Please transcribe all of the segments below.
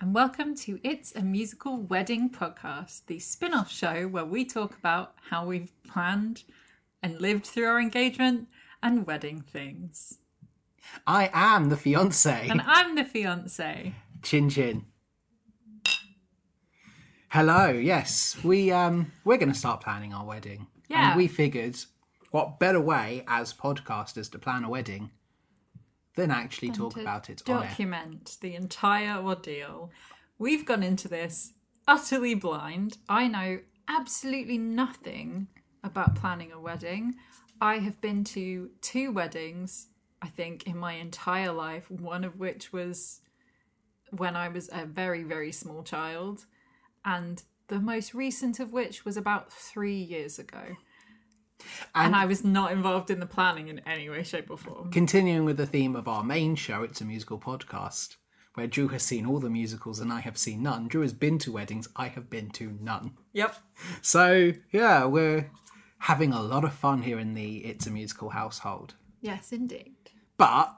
And welcome to It's a Musical Wedding podcast, the spin off show where we talk about how we've planned and lived through our engagement and wedding things. I am the fiance. And I'm the fiance. Chin chin. Hello. Yes, we um we're going to start planning our wedding. Yeah. And we figured what better way as podcasters to plan a wedding than actually talk about it. Document the entire ordeal. We've gone into this utterly blind. I know absolutely nothing about planning a wedding. I have been to two weddings, I think, in my entire life, one of which was when I was a very, very small child, and the most recent of which was about three years ago. And, And- I was not involved in the planning in any way, shape, or form. Continuing with the theme of our main show, it's a musical podcast where Drew has seen all the musicals and I have seen none. Drew has been to weddings, I have been to none. Yep. So, yeah, we're having a lot of fun here in the It's a Musical household. Yes, indeed. But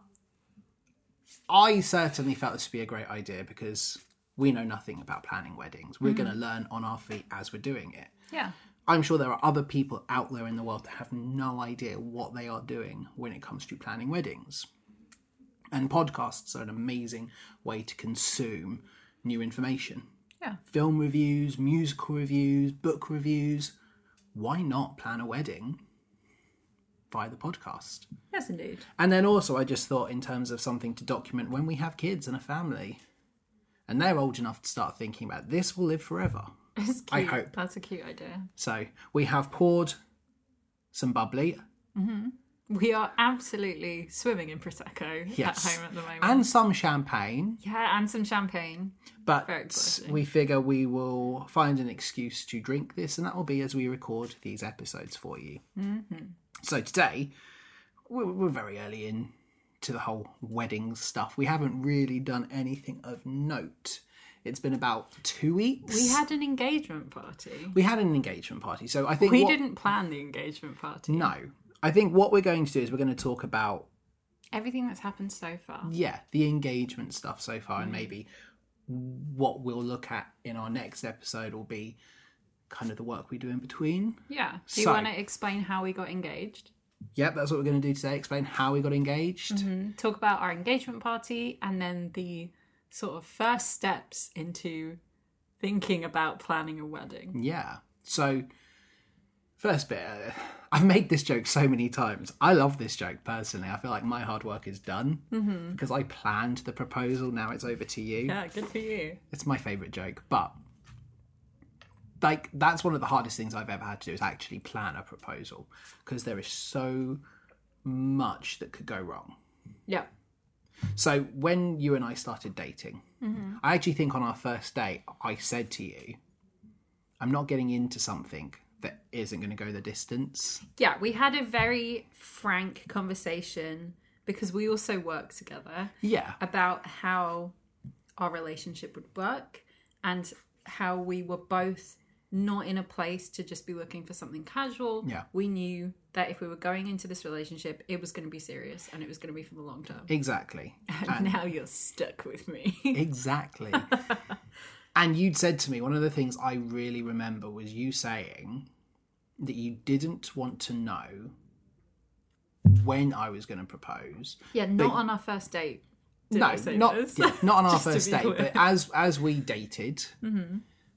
I certainly felt this would be a great idea because we know nothing about planning weddings. We're mm. going to learn on our feet as we're doing it. Yeah. I'm sure there are other people out there in the world that have no idea what they are doing when it comes to planning weddings. And podcasts are an amazing way to consume new information. Yeah. Film reviews, musical reviews, book reviews. Why not plan a wedding via the podcast? Yes, indeed. And then also, I just thought in terms of something to document when we have kids and a family, and they're old enough to start thinking about this will live forever. I hope. That's a cute idea. So we have poured some bubbly We are absolutely swimming in Prosecco Yes. at home at the moment. and some champagne, yeah, and some champagne. but we figure we will find an excuse to drink this, and that will be as we record these episodes for you. Mm-hmm. So today, we're, we're very early in to the whole wedding stuff. We haven't really done anything of note. It's been about two weeks. We had an engagement party. we had an engagement party, so I think We what- didn't plan the engagement party. No, I think what we're going to do is we're going to talk about Everything that's happened so far. yeah the engagement stuff so far Mm. and maybe what we'll look at in our next episode will be kind of the work we do in between Yeah. Do you So- want to explain how we got engaged? yep that's what we're going to do today explain how we got engaged Mm-hmm. Talk about our engagement party and then the sort of first steps into thinking about planning a wedding. yeah so first bit uh, i've made this joke so many times i love this joke personally i feel like my hard work is done Mm-hmm. because i planned the proposal now it's over to you Yeah, good for you. It's my favorite joke, but like that's one of the hardest things I've ever had to do is actually plan a proposal because there is so much that could go wrong. Yeah. So when you and I started dating, mm-hmm. I actually think on our first date I said to you, "I'm not getting into something that isn't going to go the distance." Yeah, we had a very frank conversation because we also work together Yeah, about how our relationship would work and how we were both not in a place to just be looking for something casual. Yeah. We knew that if we were going into this relationship, it was going to be serious and it was going to be for the long term. exactly. And now you're stuck with me. Exactly. and you'd said to me, one of the things I really remember was you saying that you didn't want to know when I was going to propose. yeah, not on our first date. No, not yeah, not on our first date, clear. Mm-hmm. but as as we dated,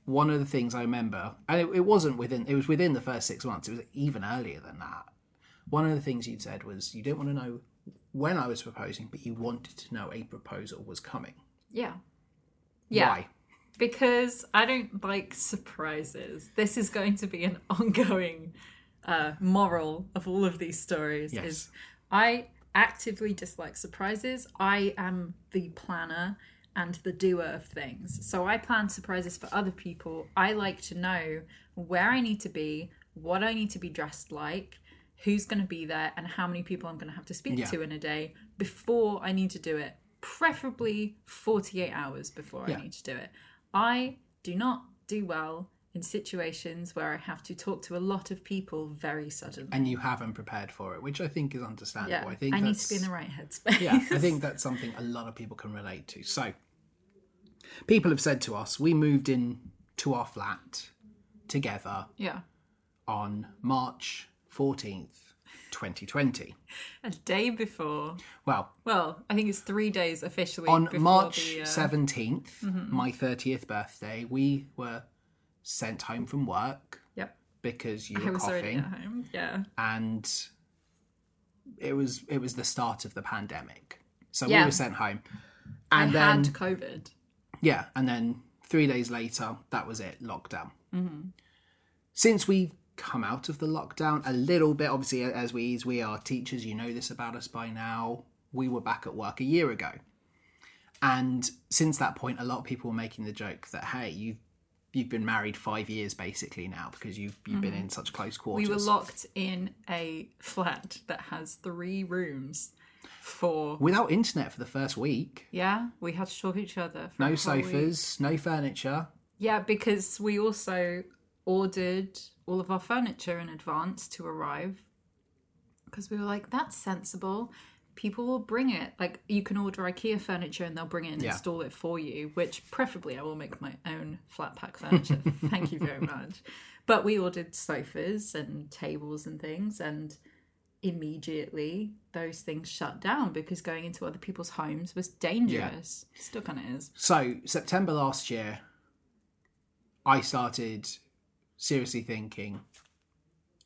one of the things I remember, and it, it wasn't within, it was within the first six months. It was even earlier than that. One of the things you'd said was you didn't want to know when I was proposing, but you wanted to know a proposal was coming. Yeah. Yeah. Why? because I don't like surprises. This is going to be an ongoing uh, moral of all of these stories. Yes. Is I actively dislike surprises. I am the planner and the doer of things. So I plan surprises for other people. I like to know where I need to be, what I need to be dressed like, who's going to be there, and how many people I'm going to have to speak Yeah. to in a day before I need to do it. Preferably 48 hours before Yeah. I need to do it. I do not do well in situations where I have to talk to a lot of people very suddenly. and you haven't prepared for it, which I think is understandable. yeah, I think I need to be in the right headspace. yeah, I think that's something a lot of people can relate to. So, People have said to us, we moved in to our flat together Yeah. on March 14th, 2020. A day before. Well, Well, I think it's three days officially. on March the, uh, 17th, my 30th birthday, we were sent home from work Yep. because you I were was already coughing at home. Yeah. and it was it was the start of the pandemic. So Yeah. we were sent home. And I then had COVID. Yeah, and then three days later, that was it, lockdown. Mm-hmm. Since we've come out of the lockdown a little bit, obviously, as we as we are teachers, you know this about us by now. We were back at work a year ago, and since that point, a lot of people were making the joke that hey, you you've been married five years basically now because you've you've been in such close quarters. Mm-hmm. We were locked in a flat that has three rooms for. without internet for the first week. Yeah, we had to talk to each other. For No whole week. sofas, no furniture. Yeah, because we also ordered all of our furniture in advance to arrive. Because we were like, that's sensible. People will bring it. Like, you can order IKEA furniture and they'll bring it and Yeah. install it for you, which preferably I will make my own flat pack furniture. Thank you very much. But we ordered sofas and tables and things, and immediately those things shut down because going into other people's homes was dangerous. Still kind of is. So September last year, I started seriously thinking,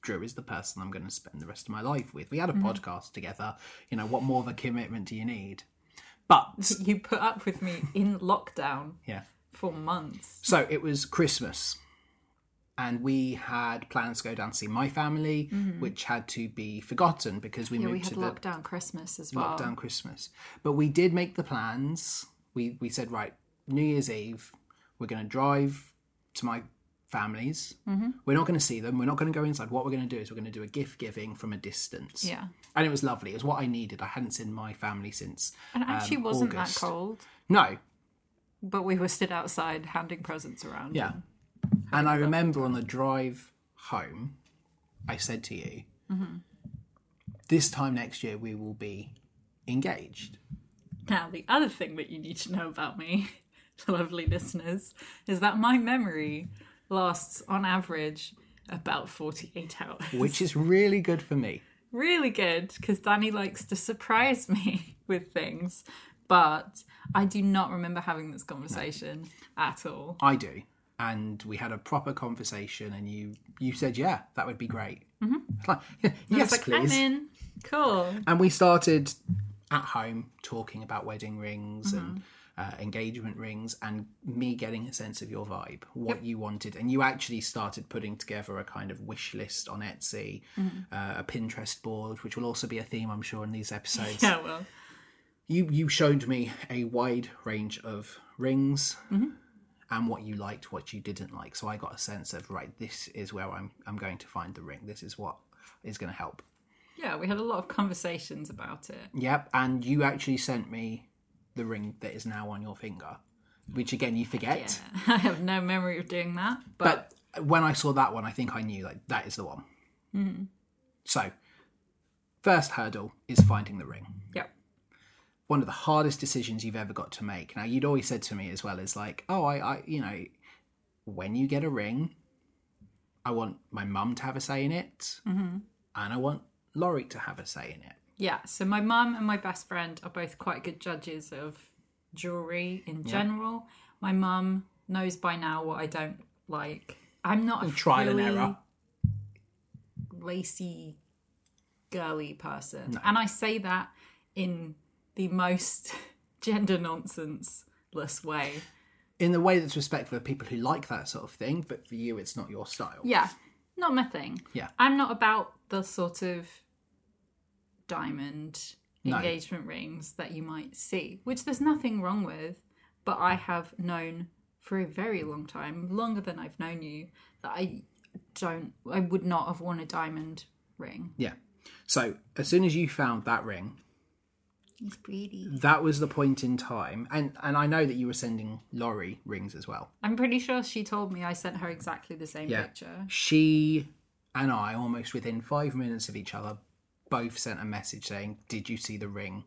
Drew is the person I'm going to spend the rest of my life with. We had a mm-hmm. podcast together. You know, what more of a commitment do you need? But You put up with me in lockdown yeah, for months. so it was Christmas. And we had plans to go down to see my family, mm-hmm. which had to be forgotten because we Yeah, we moved had to the lockdown Christmas as well. lockdown Christmas. But we did make the plans. We we said right, New Year's Eve, we're going to drive to my family's. Mm-hmm. We're not going to see them. We're not going to go inside. What we're going to do is we're going to do a gift giving from a distance. Yeah. And it was lovely. It was what I needed. I hadn't seen my family since. And it actually um, wasn't August. that cold, No. but we were stood outside handing presents around. Yeah. And I remember on the drive home, I said to you, this time next year we will be engaged. Now, the other thing that you need to know about me, lovely listeners, is that my memory lasts on average about 48 hours. Which is really good for me. really good because Danny likes to surprise me with things, but I do not remember having this conversation at all. I do. And we had a proper conversation, and you you said, "Yeah, that would be great." Mm-hmm. Like, yes, like, please. I'm in. Cool. And we started at home talking about wedding rings Mm-hmm. and uh, engagement rings, and me getting a sense of your vibe, what you wanted, and you actually started putting together a kind of wish list on Etsy, Mm-hmm. uh, a Pinterest board, which will also be a theme, I'm sure, in these episodes. Yeah, well, You you showed me a wide range of rings. Mm-hmm. And what you liked, what you didn't like. So I got a sense of right. This is where I'm. I'm going to find the ring. This is what is going to help. yeah, we had a lot of conversations about it. Yep, and you actually sent me the ring that is now on your finger, which again you forget. Yeah, I have no memory of doing that, but, But when I saw that one, I think I knew like that is the one. Mm-hmm. So, first hurdle is finding the ring. Yep. One of the hardest decisions you've ever got to make. Now, you'd always said to me as well as like, oh, I, I you know, when you get a ring, I want my mum to have a say in it, Mm-hmm. and I want Laurie to have a say in it. Yeah. So my mum and my best friend are both quite good judges of jewelry in general. My mum knows by now what I don't like. I'm not a Trial and frilly, error. lacy, girly person, and I say that in the most gender nonsenseless way. In the way that's respectful of people who like that sort of thing, but for you, it's not your style. Yeah, not my thing. Yeah. I'm not about the sort of diamond No. engagement rings that you might see, which there's nothing wrong with, but I have known for a very long time, longer than I've known you, that I don't, I would not have worn a diamond ring. Yeah. So as soon as you found that ring, It's pretty. that was the point in time, and and I know that you were sending Laurie rings as well. I'm pretty sure she told me I sent her exactly the same Yeah. picture. She and I, almost within five minutes of each other, both sent a message saying, "Did you see the ring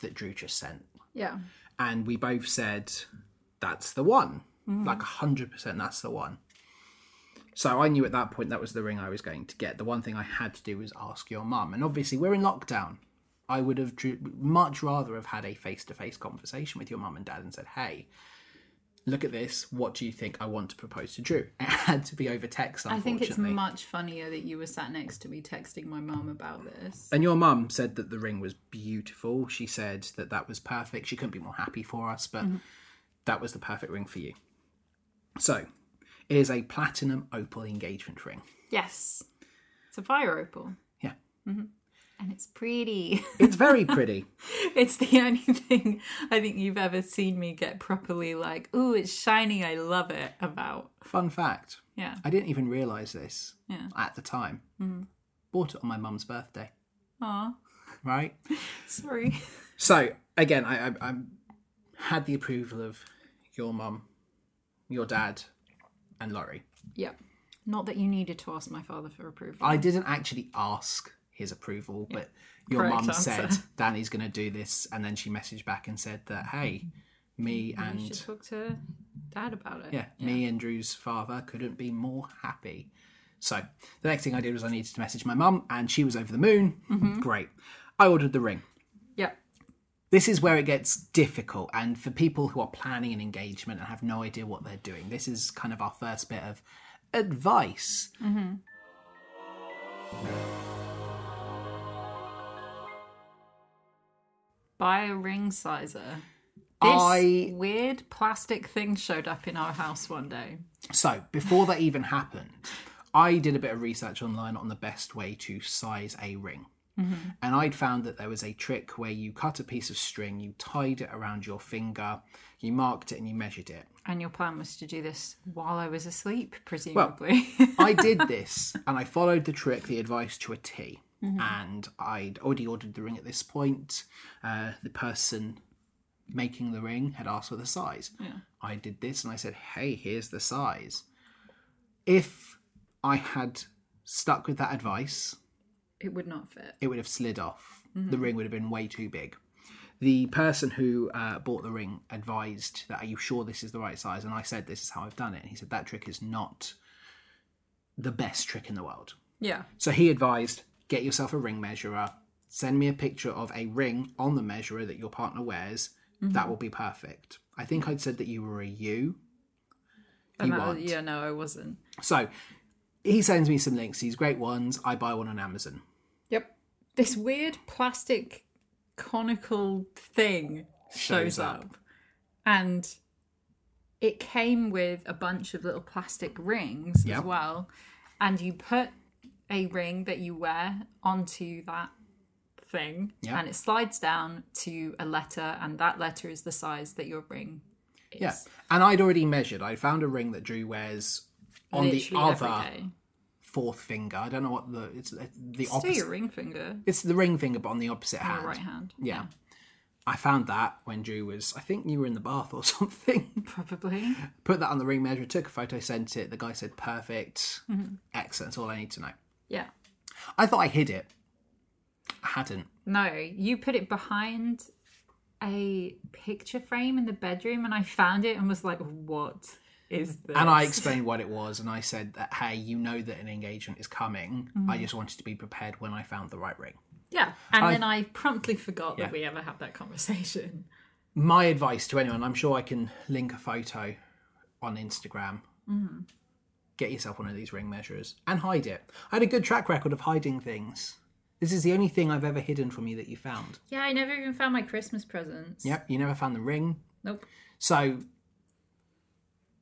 that Drew just sent?" Yeah. And we both said, that's the one. Mm-hmm. Like 100% that's the one. So I knew at that point that was the ring I was going to get. The one thing I had to do was ask your mum. And obviously, we're in lockdown. I would have much rather have had a face to face conversation with your mum and dad and said, hey, look at this. What do you think I want to propose to Drew? It had to be over text, I think it's much funnier that you were sat next to me texting my mum about this. And your mum said that the ring was beautiful. She said that that was perfect. She couldn't be more happy for us, but mm-hmm. that was the perfect ring for you. So, it is a platinum opal engagement ring. Yes. It's a fire opal. Yeah. Mm-hmm. And it's pretty. It's very pretty. it's the only thing I think you've ever seen me get properly like, ooh, it's shiny, I love it about. Fun fact Yeah. I didn't even realise this Yeah. at the time. Mm. Bought it on my mum's birthday, Aw, right? sorry. So, again, I, I, I had the approval of your mum, your dad, and Laurie. Yep. Not that you needed to ask my father for approval. I didn't actually ask his approval, but your Correct mum answer. said Danny's going to do this, and then she messaged back and said that hey, me you should and talk to dad about it. yeah, me and Drew's father couldn't be more happy. So the next thing I did was I needed to message my mum, and she was over the moon. Mm-hmm. Great. I ordered the ring. Yep. This is where it gets difficult, and for people who are planning an engagement and have no idea what they're doing, this is kind of our first bit of advice. Buy a ring sizer. This I weird plastic thing showed up in our house one day. So, before that even happened, I did a bit of research online on the best way to size a ring. Mm-hmm. And I'd found that there was a trick where you cut a piece of string, you tied it around your finger, you marked it, and you measured it. And your plan was to do this while I was asleep, presumably. Well, I did this and I followed the trick, the advice to a T. And I'd already ordered the ring at this point. Uh, the person making the ring had asked for the size. I did this and I said, hey, here's the size. If I had stuck with that advice, it would not fit. it would have slid off. The ring would have been way too big. The person who uh, bought the ring advised that, Are you sure this is the right size? And I said, This is how I've done it. And he said, That trick is not the best trick in the world. Yeah. So he advised, Get yourself a ring measurer, send me a picture of a ring on the measurer that your partner wears. That mm-hmm. will be perfect. I think I'd said that you were a U. And You that- yeah, no, I wasn't. So he sends me some links, these great ones. I buy one on Amazon. Yep. This weird plastic conical thing shows, Shows up. up. And it came with a bunch of little plastic rings Yep. as well. And you put a ring that you wear onto that thing Yep. and it slides down to a letter and that letter is the size that your ring is. Yeah. And I'd already measured. I found a ring that Drew wears on Literally the other fourth finger. I don't know what the it's the Still opposite. your ring finger It's the ring finger, but on the opposite on hand. your right hand. Yeah. I found that when Drew was, I think you were in the bath or something. Probably. Put that on the ring measure, took a photo, sent it. The guy said, perfect. Mm-hmm. Excellent. That's all I need to know. Yeah. I thought I hid it. I hadn't. No, you put it behind a picture frame in the bedroom, and I found it and was like, "What is this?" And I explained what it was, and I said that, hey, you know that an engagement is coming. Mm-hmm. I just wanted to be prepared when I found the right ring. yeah, and I- then I promptly forgot Yeah. that we ever had that conversation. my advice to anyone, I'm sure I can link a photo on Instagram. Mm-hmm. Get yourself one of these ring measurers and hide it. I had a good track record of hiding things. This is the only thing I've ever hidden from you that you found. Yeah, I never even found my Christmas presents. Yep, you never found the ring. Nope. So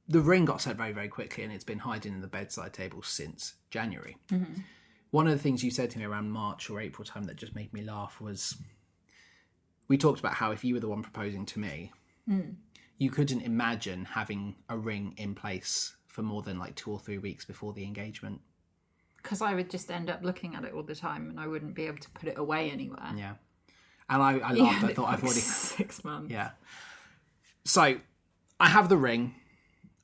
the ring got sent very, very quickly and it's been hiding in the bedside table since January. Mm-hmm. One of the things you said to me around March or April time that just made me laugh was we talked about how if you were the one proposing to me, mm. you couldn't imagine having a ring in place for more than like two or three weeks before the engagement. Because I would just end up looking at it all the time, and I wouldn't be able to put it away anywhere. Yeah. And I, I laughed. I thought I've already. six months. Yeah. So I have the ring.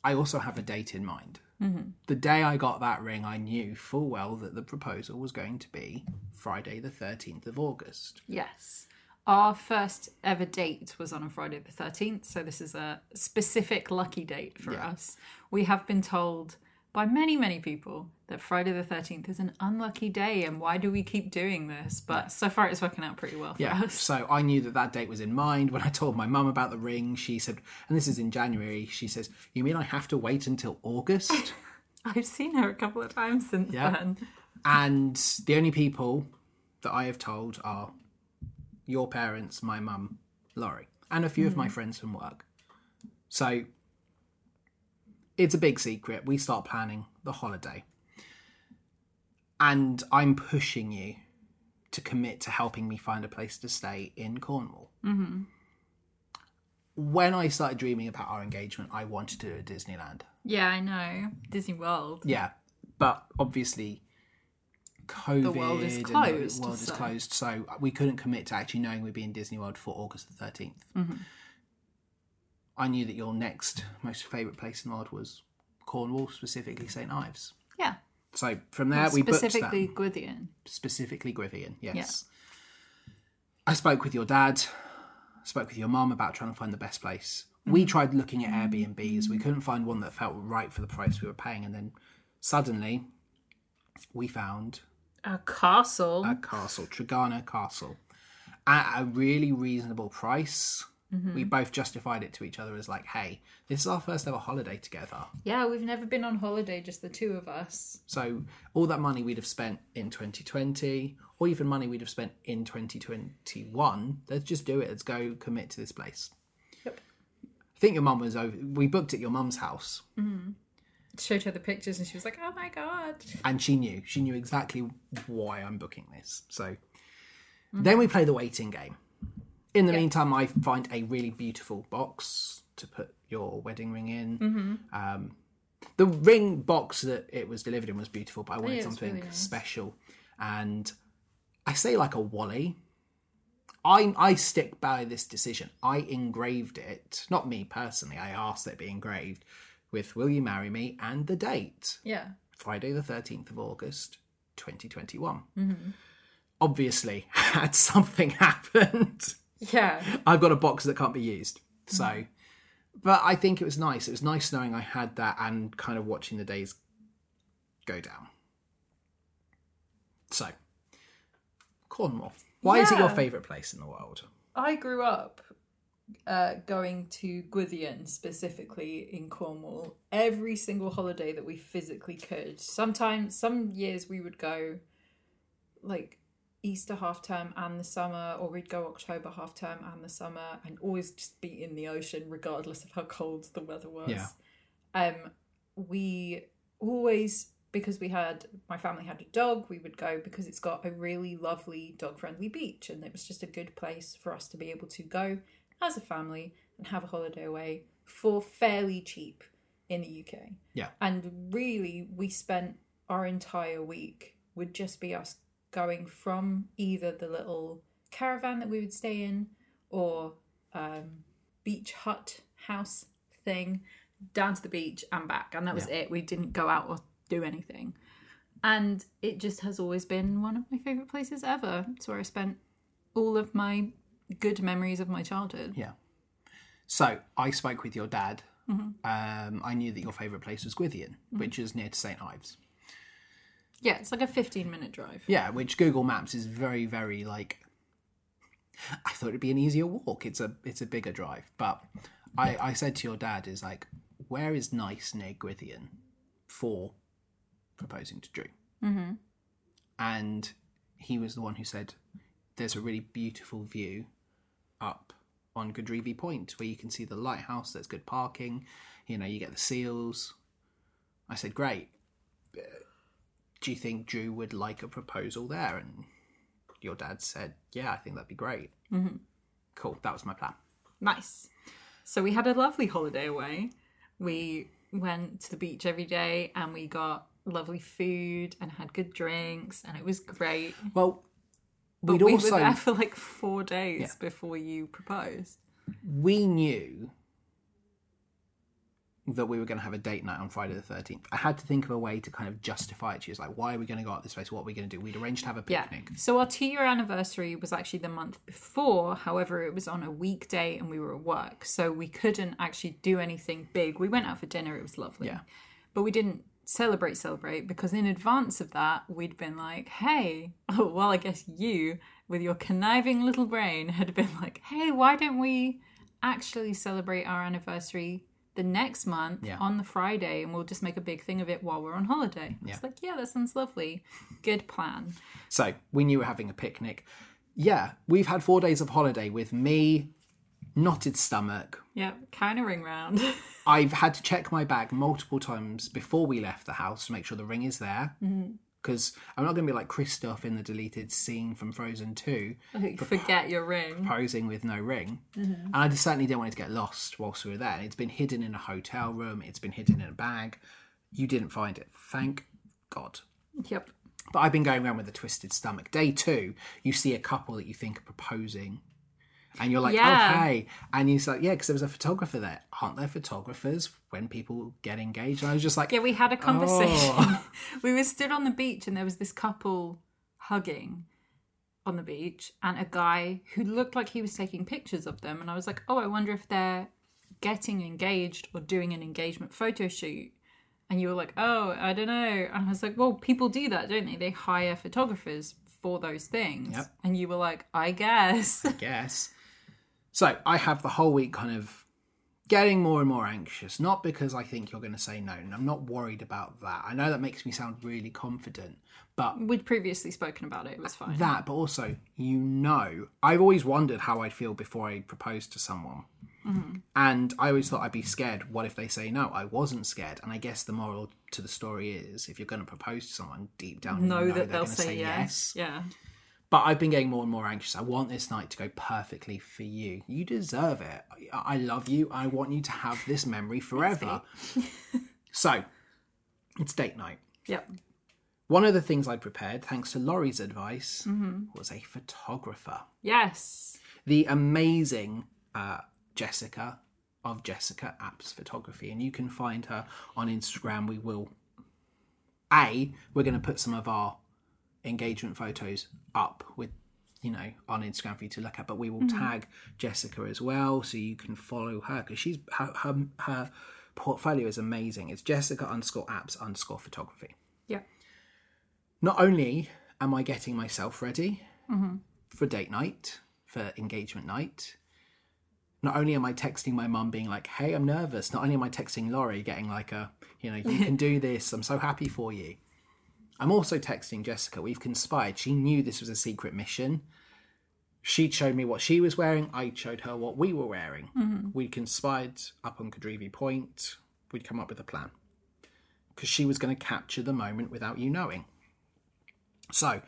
I also have a date in mind. Mm-hmm. The day I got that ring, I knew full well that the proposal was going to be Friday, the 13th of August. Yes. Our first ever date was on a Friday the 13th, so this is a specific lucky date for Yeah. us. We have been told by many, many people that Friday the 13th is an unlucky day and why do we keep doing this? But so far it's working out pretty well for Yeah. us. So I knew that that date was in mind. When I told my mum about the ring, she said, and this is in January, she says, You mean I have to wait until August? I've seen her a couple of times since Yeah. then. and the only people that I have told are your parents, my mum, Laurie, and a few of my friends from work. So it's a big secret. We start planning the holiday. And I'm pushing you to commit to helping me find a place to stay in Cornwall. Mm-hmm. When I started dreaming about our engagement, I wanted to do Disneyland. Yeah, I know. Disney World. Yeah, but obviously, COVID world is closed, The world is so- closed, so we couldn't commit to actually knowing we'd be in Disney World for August the 13th Mm-hmm. I knew that your next most favourite place in the world was Cornwall, specifically St Ives. Yeah. So from there, we Specifically that. Gwithian. Specifically Gwithian, yes. I spoke with your dad, spoke with your mum about trying to find the best place. We Mm-hmm. tried looking at Airbnbs. We couldn't find one that felt right for the price we were paying, and then suddenly we found A castle. a castle, Tregenna Castle, at a really reasonable price. Mm-hmm. We both justified it to each other as like, "Hey, this is our first ever holiday together." yeah, we've never been on holiday, just the two of us. So all that money we'd have spent in 2020, or even money we'd have spent in 2021, let's just do it. Let's go commit to this place. Yep. I think your mum was over. We booked at your mum's house, mm-hmm. Showed her the pictures and she was like, oh my god. and she knew. She knew exactly why I'm booking this. So then we play the waiting game. In the meantime, I find a really beautiful box to put your wedding ring in. Um, the ring box that it was delivered in was beautiful, but I wanted Yeah, something really nice. special. And I say like a Wally. I I stick by this decision. I engraved it, not me personally. I asked that it be engraved with "Will you marry me?" and the date. Yeah. Friday, the 13th of August, 2021. Mm-hmm. Obviously, had something happened, Yeah. I've got a box that can't be used. So, Mm-hmm. but I think it was nice. It was nice knowing I had that and kind of watching the days go down. So, Cornwall. Why is it your favourite place in the world? I grew up uh, going to Gwithian specifically in Cornwall every single holiday that we physically could. Sometimes, some years we would go like Easter half term and the summer, or we'd go October half term and the summer, and always just be in the ocean regardless of how cold the weather was. Yeah. Um, we always because we had my family had a dog we would go because it's got a really lovely dog friendly beach and it was just a good place for us to be able to go as a family and have a holiday away for fairly cheap in the UK. Yeah. And really we spent our entire week would just be us going from either the little caravan that we would stay in or um, beach hut house thing down to the beach and back. And that was it. We didn't go out or do anything. And it just has always been one of my favorite places ever. It's where i spent all of my good memories of my childhood Yeah. So, I spoke with your dad. Mm-hmm. Um, I knew that your favourite place was Gwithian, which is near to St. Ives. yeah it's like a 15 minute drive Yeah, which Google Maps is very, very like. I thought it'd be an easier walk. It's a it's a bigger drive, but I I said to your dad is like, where is nice near Gwithian for proposing to Drew? Mm-hmm. And he was the one who said, there's a really beautiful view up on Godrevy Point where you can see the lighthouse. There's good parking. You know, you get the seals. I said, great do you think Drew would like a proposal there? And your dad said, yeah, I think that'd be great. Mm-hmm. Cool. That was my plan. nice so we had a lovely holiday away we went to the beach every day and we got lovely food and had good drinks and it was great Well, but we'd we also, were there for like four days before you proposed we knew that we were going to have a date night on Friday the 13th. I had to think of a way to kind of justify it. She was like, why are we going to go out this place? What are we going to do? We'd arranged to have a Yeah. picnic. So our two year anniversary was actually the month before. However, it was on a weekday and we were at work. So we couldn't actually do anything big. We went out for dinner. It was lovely. Yeah. But we didn't celebrate, celebrate because in advance of that, we'd been like, hey, oh, well, I guess you, with your conniving little brain, had been like, hey, why don't we actually celebrate our anniversary the next month Yeah. on the Friday and we'll just make a big thing of it while we're on holiday? It's like, yeah, that sounds lovely. Good plan. So we knew we were having a picnic. Yeah, we've had four days of holiday with me, knotted stomach. Yeah, kind of ring round. I've had to check my bag multiple times before we left the house to make sure the ring is there. Mm-hmm. Because I'm not going to be like Kristoff in the deleted scene from Frozen 2, Forget your ring. posing with no ring. Mm-hmm. And I just certainly didn't want it to get lost whilst we were there. It's been hidden in a hotel room, it's been hidden in a bag. You didn't find it. Thank God. Yep. But I've been going around with a twisted stomach. Day two, you see a couple that you think are proposing. And you're like, Yeah. oh, hey. And he's like, yeah, because there was a photographer there. Aren't there photographers when people get engaged? And I was just like, Yeah, we had a conversation. Oh. we were stood on the beach and there was this couple hugging on the beach and a guy who looked like he was taking pictures of them. And I was like, oh, I wonder if they're getting engaged or doing an engagement photo shoot. And you were like, oh, I don't know. And I was like, well, people do that, don't they? They hire photographers for those things. Yep. And you were like, I guess. I guess. So I have the whole week kind of getting more and more anxious, not because I think you're going to say no, and I'm not worried about that. I know that makes me sound really confident, but We'd previously spoken about it. It was fine. that, but also, you know, I've always wondered how I'd feel before I proposed to someone. Mm-hmm. And I always thought I'd be scared. What if they say no? I wasn't scared. And I guess the moral to the story is if you're going to propose to someone, deep down, you know, know that they'll to say, yes. Yeah. But I've been getting more and more anxious. I want this night to go perfectly for you. You deserve it. I I love you. I want you to have this memory forever. so, it's date night. Yep. One of the things I prepared, thanks to Laurie's advice, Mm-hmm. was a photographer. Yes. The amazing uh, Jessica of Jessica Apps Photography. And you can find her on Instagram. We will. A, we're going to put some of our engagement photos up with you know on instagram for you to look at. But we will mm-hmm. tag jessica as well so you can follow her because she's her, her her portfolio is amazing. It's jessica underscore apps underscore photography. Yeah. not only am i getting myself ready mm-hmm. for date night for engagement night not only am i texting my mum being like hey i'm nervous not only am i texting laurie getting like a you know you can do this. I'm so happy for you I'm also texting Jessica. We've conspired. She knew this was a secret mission. She'd showed me what she was wearing. I showed her what we were wearing. Mm-hmm. We conspired up on Godrevy Point. We'd come up with a plan because she was going to capture the moment without you knowing. So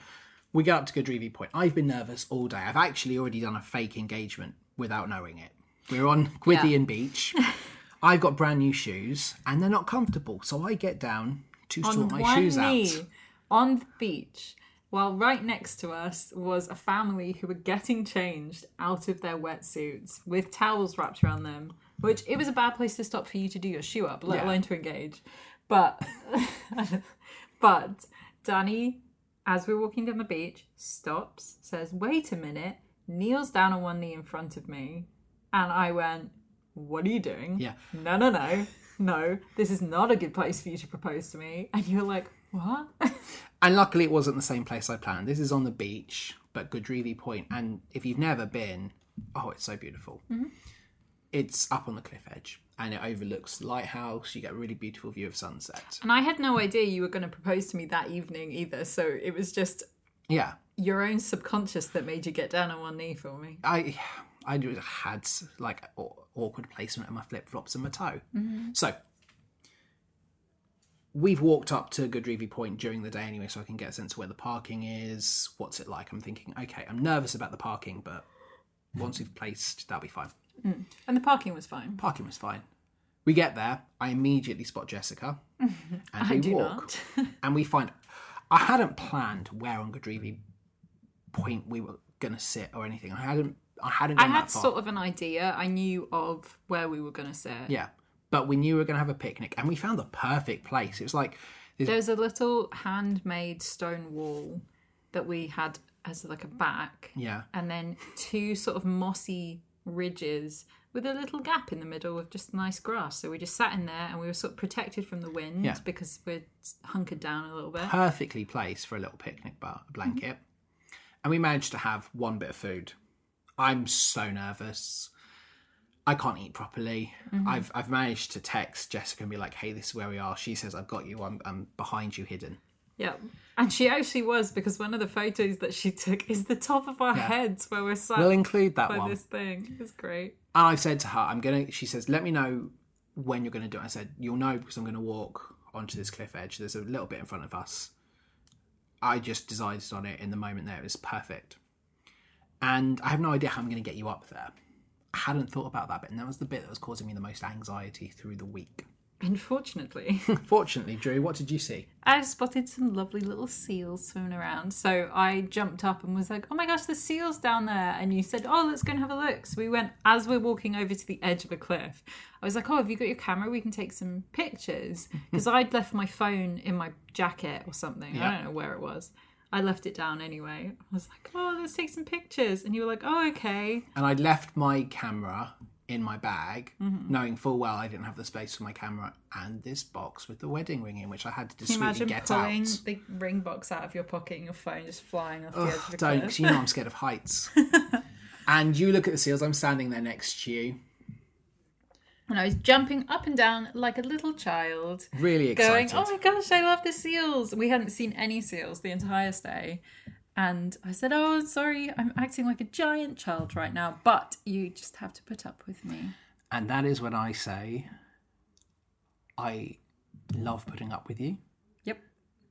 we go up to Godrevy Point. I've been nervous all day. I've actually already done a fake engagement without knowing it. We're on Gwithian Beach. I've got brand new shoes and they're not comfortable. So I get down to on sort my shoes knee out. On the beach while right next to us was a family who were getting changed out of their wetsuits with towels wrapped around them which it was a bad place to stop for you to do your shoe up let Yeah. alone to engage but but danny as we're walking down the beach stops says wait a minute kneels down on one knee in front of me and i went what are you doing Yeah. no, no, no, no, this is not a good place for you to propose to me. And you're like, what? And luckily, it wasn't the same place I planned. This is on the beach, but Godrevy Point. And if you've never been, oh, it's so beautiful. Mm-hmm. It's up on the cliff edge and it overlooks the lighthouse. You get a really beautiful view of sunset. and I had no idea you were going to propose to me that evening either. So it was just Yeah. your own subconscious that made you get down on one knee for me. I I just had like awkward placement of my flip flops and my toe. Mm-hmm. So we've walked up to Godrevy Point during the day anyway, so I can get a sense of where the parking is. What's it like? I'm thinking, okay, I'm nervous about the parking, but mm-hmm. once we've placed, that'll be fine. Mm. And the parking was fine. Parking was fine. We get there. I immediately spot Jessica, and I we do walk, not. and we find. I hadn't planned where on Godrevy Point we were going to sit or anything. I hadn't. I hadn't. I Gone had that far. sort of an idea. I knew of where we were going to sit. Yeah. But we knew we were going to have a picnic, and we found the perfect place. It was like There's a little handmade stone wall that we had as like a back, yeah, and then two sort of mossy ridges with a little gap in the middle with just nice grass. So we just sat in there and we were sort of protected from the wind Yeah. because we're hunkered down a little bit. perfectly placed for a little picnic bar blanket. And we managed to have one bit of food. I'm so nervous. I can't eat properly. Mm-hmm. I've I've managed to text Jessica and be like, "Hey, this is where we are." She says, "I've got you. I'm I'm behind you, hidden." Yeah. And she actually was because one of the photos that she took is the top of our heads where we're sat We'll include that by one. this thing. is great. And I've said to her, I'm gonna. She says, "Let me know when you're gonna do it." I said, "You'll know because I'm gonna walk onto this cliff edge. There's a little bit in front of us." I just decided on it in the moment there. It was perfect, and I have no idea how I'm gonna get you up there. I hadn't thought about that bit, and that was the bit that was causing me the most anxiety through the week. Unfortunately, Fortunately, Drew, what did you see? I spotted some lovely little seals swimming around. So I jumped up and was like, oh my gosh, there's seals down there. And you said, oh, let's go and have a look. So we went, as we're walking over to the edge of a cliff, I was like, oh, have you got your camera? We can take some pictures. Because I'd left my phone in my jacket or something. I don't know where it was. I left it down anyway. I was like, oh, let's take some pictures. And you were like, oh, okay. And I left my camera in my bag, mm-hmm. knowing full well I didn't have the space for my camera and this box with the wedding ring in, which I had to Can you discreetly imagine get pulling out. the ring box out of your pocket and your phone just flying off the edge of the don't, cliff? 'cause you know I'm scared of heights. and you look at the seals. I'm standing there next to you, And I was jumping up and down like a little child. really going, excited. "Oh my gosh, I love the seals!" We hadn't seen any seals the entire stay, and I said, "Oh, sorry, I'm acting like a giant child right now, but you just have to put up with me." And that is when I say, I love putting up with you. Yep.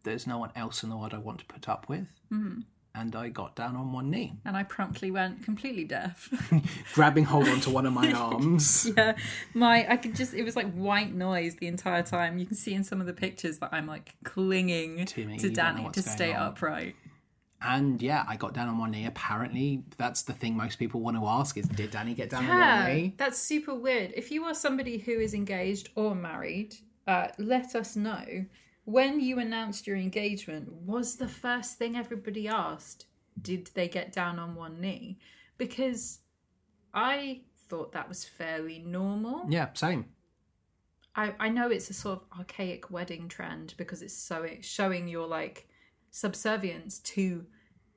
There's no one else in the world I want to put up with. Mm-hmm. And I got down on one knee, And I promptly went completely deaf. grabbing hold onto one of my arms. yeah, my I could just it was like white noise the entire time. You can see in some of the pictures that I'm like clinging To me, to you don't know Danny to stay on. upright. And yeah, I got down on one knee. Apparently, that's the thing most people want to ask is, did Danny get down on one knee? that's super weird. If you are somebody who is engaged or married, uh, let us know. When you announced your engagement, was the first thing everybody asked, did they get down on one knee? Because I thought that was fairly normal. Yeah, same. I, I know it's a sort of archaic wedding trend because it's so it's showing your like subservience to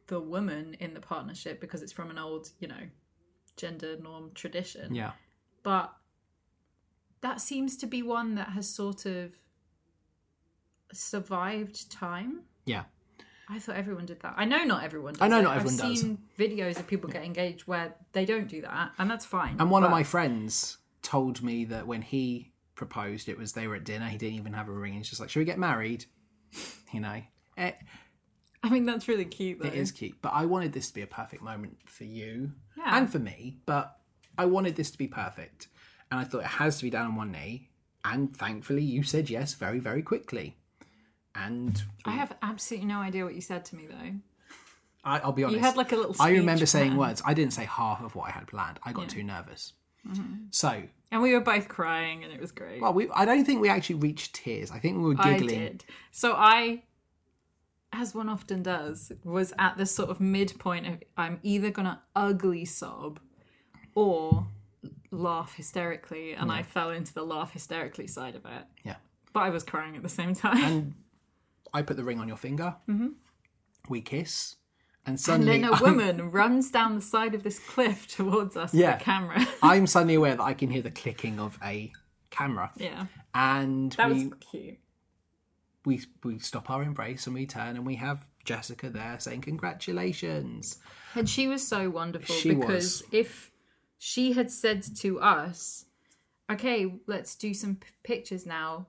the woman in the partnership because it's from an old, you know, gender norm tradition Yeah. but that seems to be one that has sort of survived time. Yeah. I thought everyone did that. I know not everyone does. I know it. not everyone I've does. seen videos of people get engaged where they don't do that, and that's fine. And one of my friends told me that when he proposed, it was they were at dinner. He didn't even have a ring. He's just like, "Should we get married?" You know, it, I mean, that's really cute though. it is cute. But I wanted this to be a perfect moment for you Yeah. and for me. But I wanted this to be perfect, and I thought it has to be down on one knee. And thankfully, you said yes very, very quickly. And I have absolutely no idea what you said to me though. I, I'll be honest. You had like a little. I remember saying words. I didn't say half of what I had planned. I got too nervous. Mm-hmm. So, and we were both crying, and it was great. well, we, I don't think we actually reached tears. I think we were giggling. I did. So I, as one often does, was at this sort of midpoint of I'm either gonna ugly sob or laugh hysterically, and I fell into the laugh hysterically side of it. Yeah. But I was crying at the same time. And I put the ring on your finger. Mm-hmm. We kiss. And And suddenly, then a woman runs down the side of this cliff towards us Yeah. with a camera. I'm suddenly aware that I can hear the clicking of a camera. yeah, And that we, was cute. we, we stop our embrace and we turn and we have Jessica there saying, Congratulations. And she was so wonderful She because was. if she had said to us, "Okay, let's do some p- pictures now.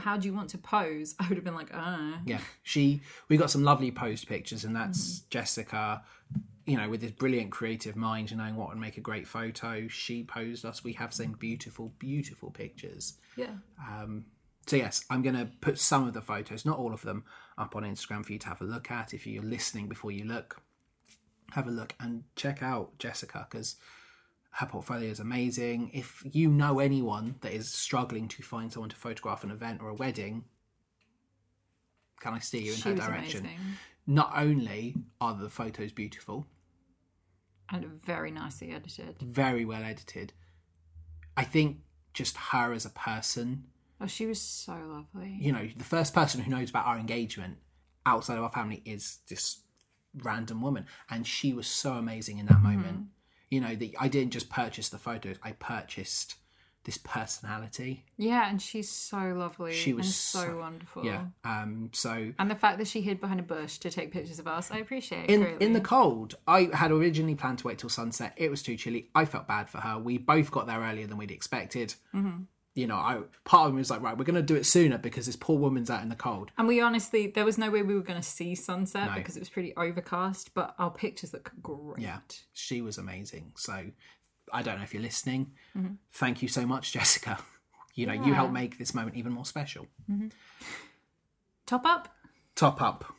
How do you want to pose?" I would have been like, "Uh." Yeah. She, we got some lovely post pictures, and that's Jessica, you know, with this brilliant creative mind and knowing what would make a great photo. She posed us. We have some beautiful, beautiful pictures. Yeah. So yes, I'm going to put some of the photos, not all of them, up on Instagram for you to have a look at. If you're listening before you look, have a look and check out Jessica because Her portfolio is amazing. If you know anyone that is struggling to find someone to photograph an event or a wedding, can I steer you in She her direction? amazing Not only are the photos beautiful, and very nicely edited. very well edited, I think just her as a person, Oh, she was so lovely. you know, the first person who knows about our engagement outside of our family is this random woman. And she was so amazing in that Mm-hmm. moment. You know, that I didn't just purchase the photos, I purchased this personality. Yeah, and she's so lovely. She was and so, so- wonderful. Yeah. Um so And the fact that she hid behind a bush to take pictures of us, I appreciate in in the cold, I had originally planned to wait till sunset. It was too chilly. I felt bad for her. We both got there earlier than we'd expected. Mm-hmm. You know, I part of me was like, right, we're going to do it sooner because this poor woman's out in the cold. And we honestly, there was no way we were going to see sunset No. because it was pretty overcast, but our pictures look great. Yeah, she was amazing. So I don't know if you're listening. Mm-hmm. Thank you so much, Jessica. You know, you helped make this moment even more special. Top up? Top up.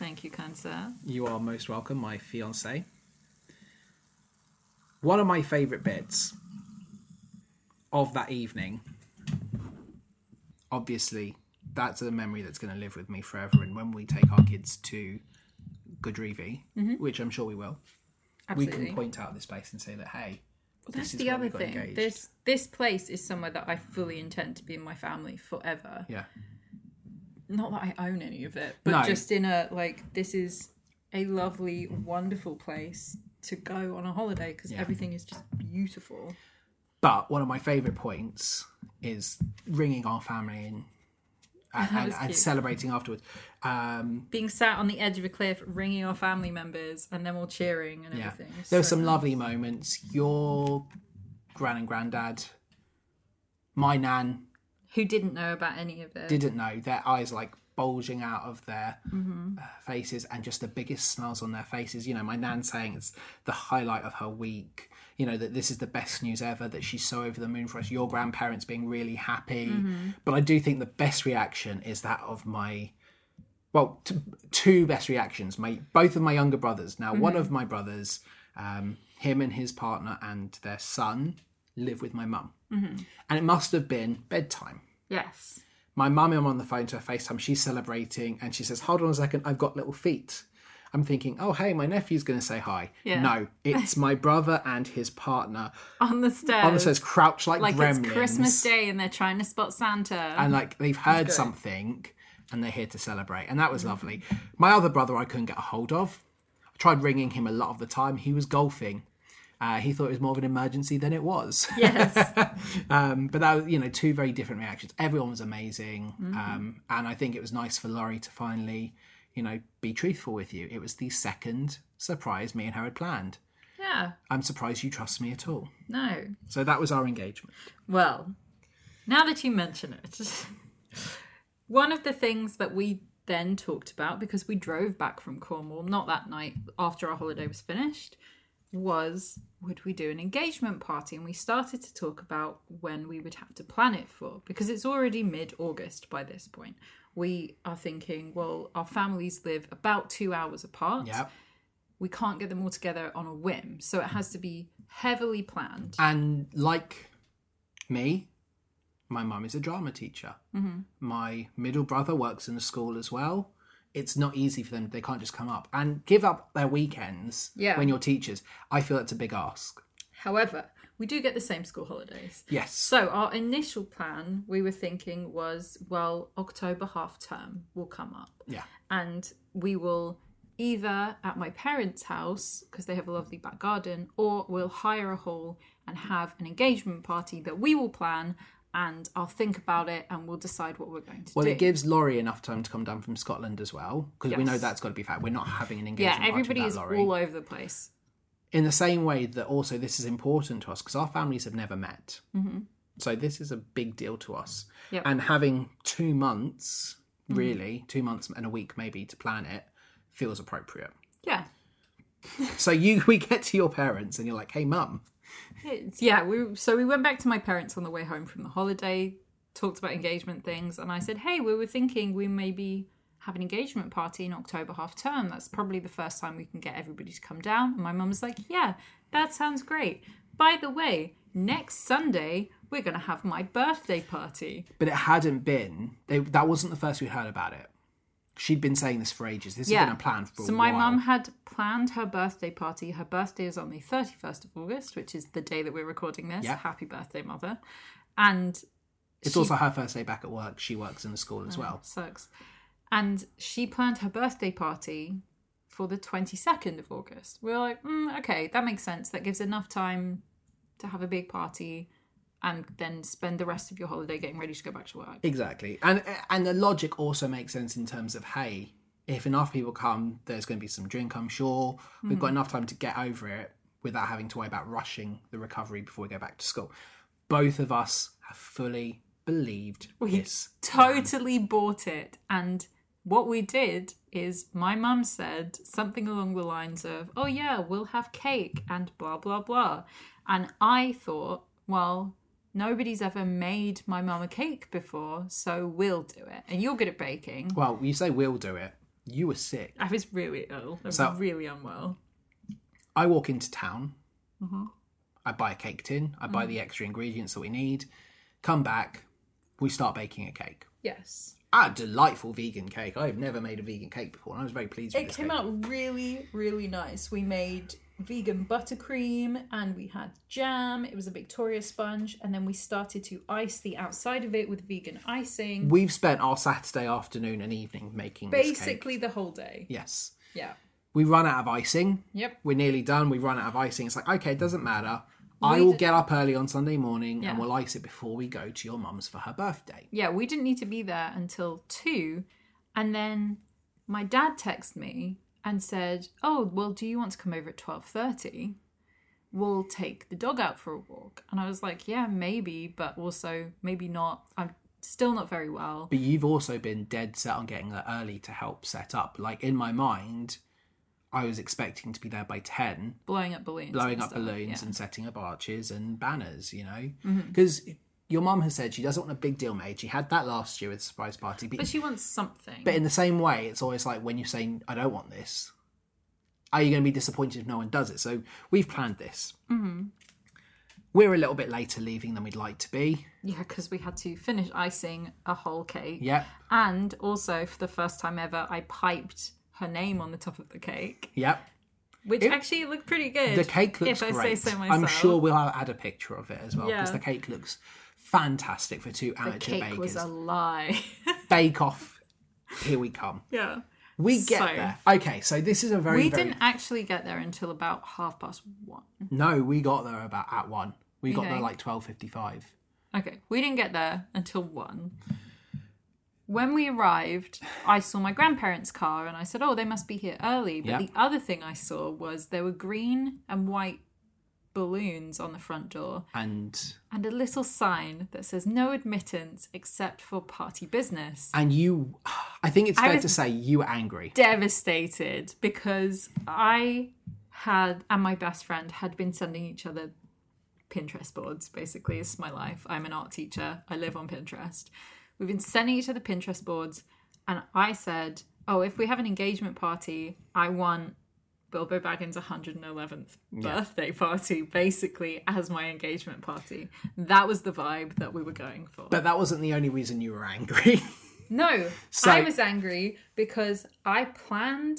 Thank you, kind sir. You are most welcome, my fiance. One of my favourite bits of that evening, obviously, that's a memory that's going to live with me forever. And when we take our kids to Godrevy, mm-hmm. which I'm sure we will, Absolutely. we can point out this place and say that, hey, That's is the other thing. engaged. This this place is somewhere that I fully intend to be in my family forever. yeah, Not that I own any of it, but No. just in a like this is a lovely, wonderful place to go on a holiday because everything is just beautiful. But one of my favourite points is ringing our family in and, and, and celebrating afterwards. Um, Being sat on the edge of a cliff, ringing our family members, and them all cheering and yeah, everything. There were so some nice. lovely moments. Your gran and granddad, my nan who didn't know about any of it. didn't know. Their eyes like bulging out of their Mm-hmm. uh, faces, and just the biggest smiles on their faces. You know, my nan saying it's the highlight of her week. You know that this is the best news ever. That she's so over the moon for us. Your grandparents being really happy, Mm-hmm. but I do think the best reaction is that of my well, t- two best reactions. My both of my younger brothers. Now, one of my brothers, um, him and his partner and their son live with my mum, and it must have been bedtime. yes. My mum, I'm on the phone to her FaceTime. She's celebrating, and she says, "Hold on a second, I've got little feet." I'm thinking, "Oh, hey, my nephew's going to say hi." Yeah. No, it's my brother and his partner On the stairs. on the stairs, crouched like, like gremlins, it's Christmas Day and they're trying to spot Santa. and like they've heard something, and they're here to celebrate, and that was lovely. My other brother, I couldn't get a hold of. I tried ringing him a lot of the time. He was golfing. Uh, he thought it was more of an emergency than it was. yes. um, but that was, you know, two very different reactions. Everyone was amazing, Mm-hmm. um, and I think it was nice for Laurie to finally, you know, be truthful with you. It was the second surprise me and her had planned. yeah. I'm surprised you trust me at all. No. So that was our engagement. Well, now that you mention it, one of the things that we then talked about because we drove back from Cornwall, not that night after our holiday was finished, was would we do an engagement party? And we started to talk about when we would have to plan it for because it's already mid August by this point. We are thinking, well, our families live about two hours apart. Yeah. We can't get them all together on a whim. So it has to be heavily planned. And like me, my mum is a drama teacher. Mm-hmm. My middle brother works in a school as well. It's not easy for them. They can't just come up and give up their weekends Yeah. when you're teachers. I feel it's a big ask. However, we do get the same school holidays. Yes. So our initial plan, we were thinking was, well, October half term will come up, Yeah. and we will either at my parents' house because they have a lovely back garden, or we'll hire a hall and have an engagement party that we will plan, and I'll think about it and we'll decide what we're going to Well, do. Well, it gives Laurie enough time to come down from Scotland as well, because we know that's got to be fact. We're not having an yeah, engagement everybody party is Laurie. all over the place. In the same way that also this is important to us because our families have never met. Mm-hmm. So this is a big deal to us. Yep. And having two months, really, two months and a week maybe to plan it, feels appropriate. Yeah. So you, we get to your parents and you're like, "Hey, mum, yeah, we so we went back to my parents on the way home from the holiday, talked about engagement things, and I said, "Hey, we were thinking we maybe have an engagement party in October half term. That's probably the first time we can get everybody to come down. And my mum was like, Yeah, that sounds great. By the way, next Sunday, we're going to have my birthday party. But it hadn't been. They, that wasn't the first we heard about it. She'd been saying this for ages. This Yeah. had been a plan for So my mum had planned her birthday party. Her birthday is on the 31st of August, which is the day that we're recording this. Yeah. Happy birthday, mother. And It's she- also her first day back at work. She works in the school as well. sucks. And she planned her birthday party for the 22nd of August. We are like, mm, okay, that makes sense. That gives enough time to have a big party and then spend the rest of your holiday getting ready to go back to work. Exactly. And and the logic also makes sense in terms of hey, if enough people come, there's going to be some drink, I'm sure. We've Mm. got enough time to get over it without having to worry about rushing the recovery before we go back to school. Both of us have fully believed this. totally bought it. And what we did is my mum said something along the lines of, Oh, yeah, we'll have cake and blah, blah, blah. And I thought, Well, nobody's ever made my mum a cake before, so we'll do it. And you're good at baking. Well, you say we'll do it. You were sick. I was really ill. I was So- really unwell. I walk into town. Mm-hmm. I buy a cake tin. I buy the extra ingredients that we need. Come back. We start baking a cake. Yes. A delightful vegan cake. I've never made a vegan cake before, and I was very pleased with It this came cake. out really, really nice. We made vegan buttercream and we had jam. It was a Victoria sponge, and then we started to ice the outside of it with vegan icing. We've spent our Saturday afternoon and evening making this cake. Basically, the whole day. Yes. Yeah. We run out of icing. Yep. We're nearly done. We run out of icing. It's like, okay, it doesn't matter. I will d- get up early on Sunday morning Yeah. and we'll ice it before we go to your mum's for her birthday. Yeah, we didn't need to be there until two, and then my dad texted me and said, "Oh, well, do you want to come over at twelve thirty? We'll take the dog out for a walk." And I was like, "Yeah, maybe, but also maybe not. I'm still not very well." But you've also been dead set on getting there early to help set up. Like in my mind, I was expecting to be there by 10, blowing up balloons, blowing up stuff, balloons yeah. Mm-hmm. and setting up arches and banners, you know? Because your mum has said she doesn't want a big deal made. She had that last year with the surprise party. But, But she wants something. but in the same way, it's always like when you're saying, I don't want this, are you going to be disappointed if no one does it? So we've planned this. Mm-hmm. We're a little bit later leaving than we'd like to be. yeah, because we had to finish icing a whole cake. Yeah, And also, for the first time ever, I piped her name on the top of the cake, yep. which actually looked pretty good. The cake looks if I great. say so myself. I'm sure we'll add a picture of it as well because Yeah. the cake looks fantastic for two amateur the cake bakers. was a lie. Bake off. Here we come. yeah. We get So- there. Okay, so this is a very We very didn't actually get there until about half past one. no. We got there about at one. We got there like twelve fifty five. Okay, we didn't get there until one. When we arrived, I saw my grandparents' car and I said, Oh, they must be here early. But Yeah. the other thing I saw was there were green and white balloons on the front door And and a little sign that says no admittance except for party business. and you, I think it's I fair to say you were angry. Devastated because I had and my best friend had been sending each other Pinterest boards. Basically, it's my life. I'm an art teacher. I live on Pinterest. We've been sending each other Pinterest boards, and I said, "Oh, if we have an engagement party, I want Bilbo Baggins' 111th birthday party, basically as my engagement party." That was the vibe that we were going for. But that wasn't the only reason you were angry. No, So- I was angry because I planned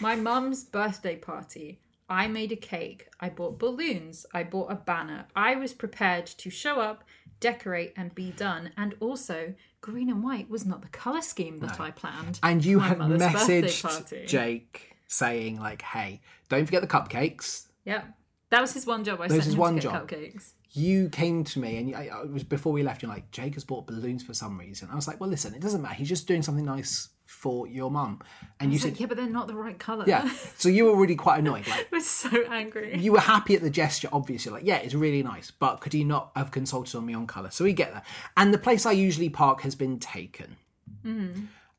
my mum's birthday party. I made a cake. I bought balloons. I bought a banner. I was prepared to show up, decorate, and be done. And also, green and white was not the color scheme that I planned. and you had birthday messaged party. Jake saying like, "Hey, don't forget the cupcakes." Yeah, that was his one job. I sent his him one job. cupcakes. you came to me and I, I was before we left. You're like, Jake has bought balloons for some reason. I was like, well, listen, it doesn't matter. He's just doing something nice for your mum. And you It's said, like, yeah, but they're not the right color. yeah. So you were really quite annoyed. Like I was so angry. you were happy at the gesture, obviously. Like, yeah, it's really nice, but could he not have consulted on me on colour? So we get that. And the place I usually park has been taken.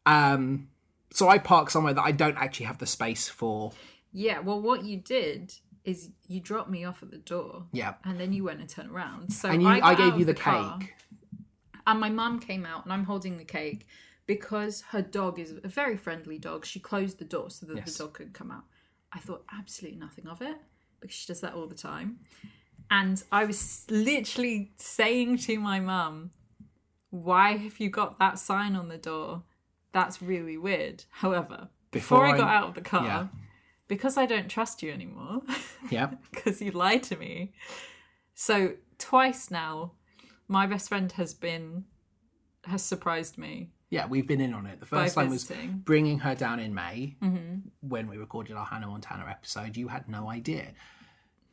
Um, so I park somewhere that I don't actually have the space for. Yeah, well, what you did is you dropped me off at the door. Yeah. And then you went and turned around. So And you, I, I, gave you the, car, cake. and my mum came out, and I'm holding the cake. because her dog is a very friendly dog, she closed the door so that Yes. the dog could come out. I thought absolutely nothing of it because she does that all the time. And I was literally saying to my mum, Why have you got that sign on the door? That's really weird. However, before, Before I got out of the car, yeah. because I don't trust you anymore, Yeah. because you lied to me. So twice now, my best friend has been has surprised me. Yeah, we've been in on it. The first time was. Mm-hmm. bringing her down in May when we recorded our Hannah Montana episode. You had no idea.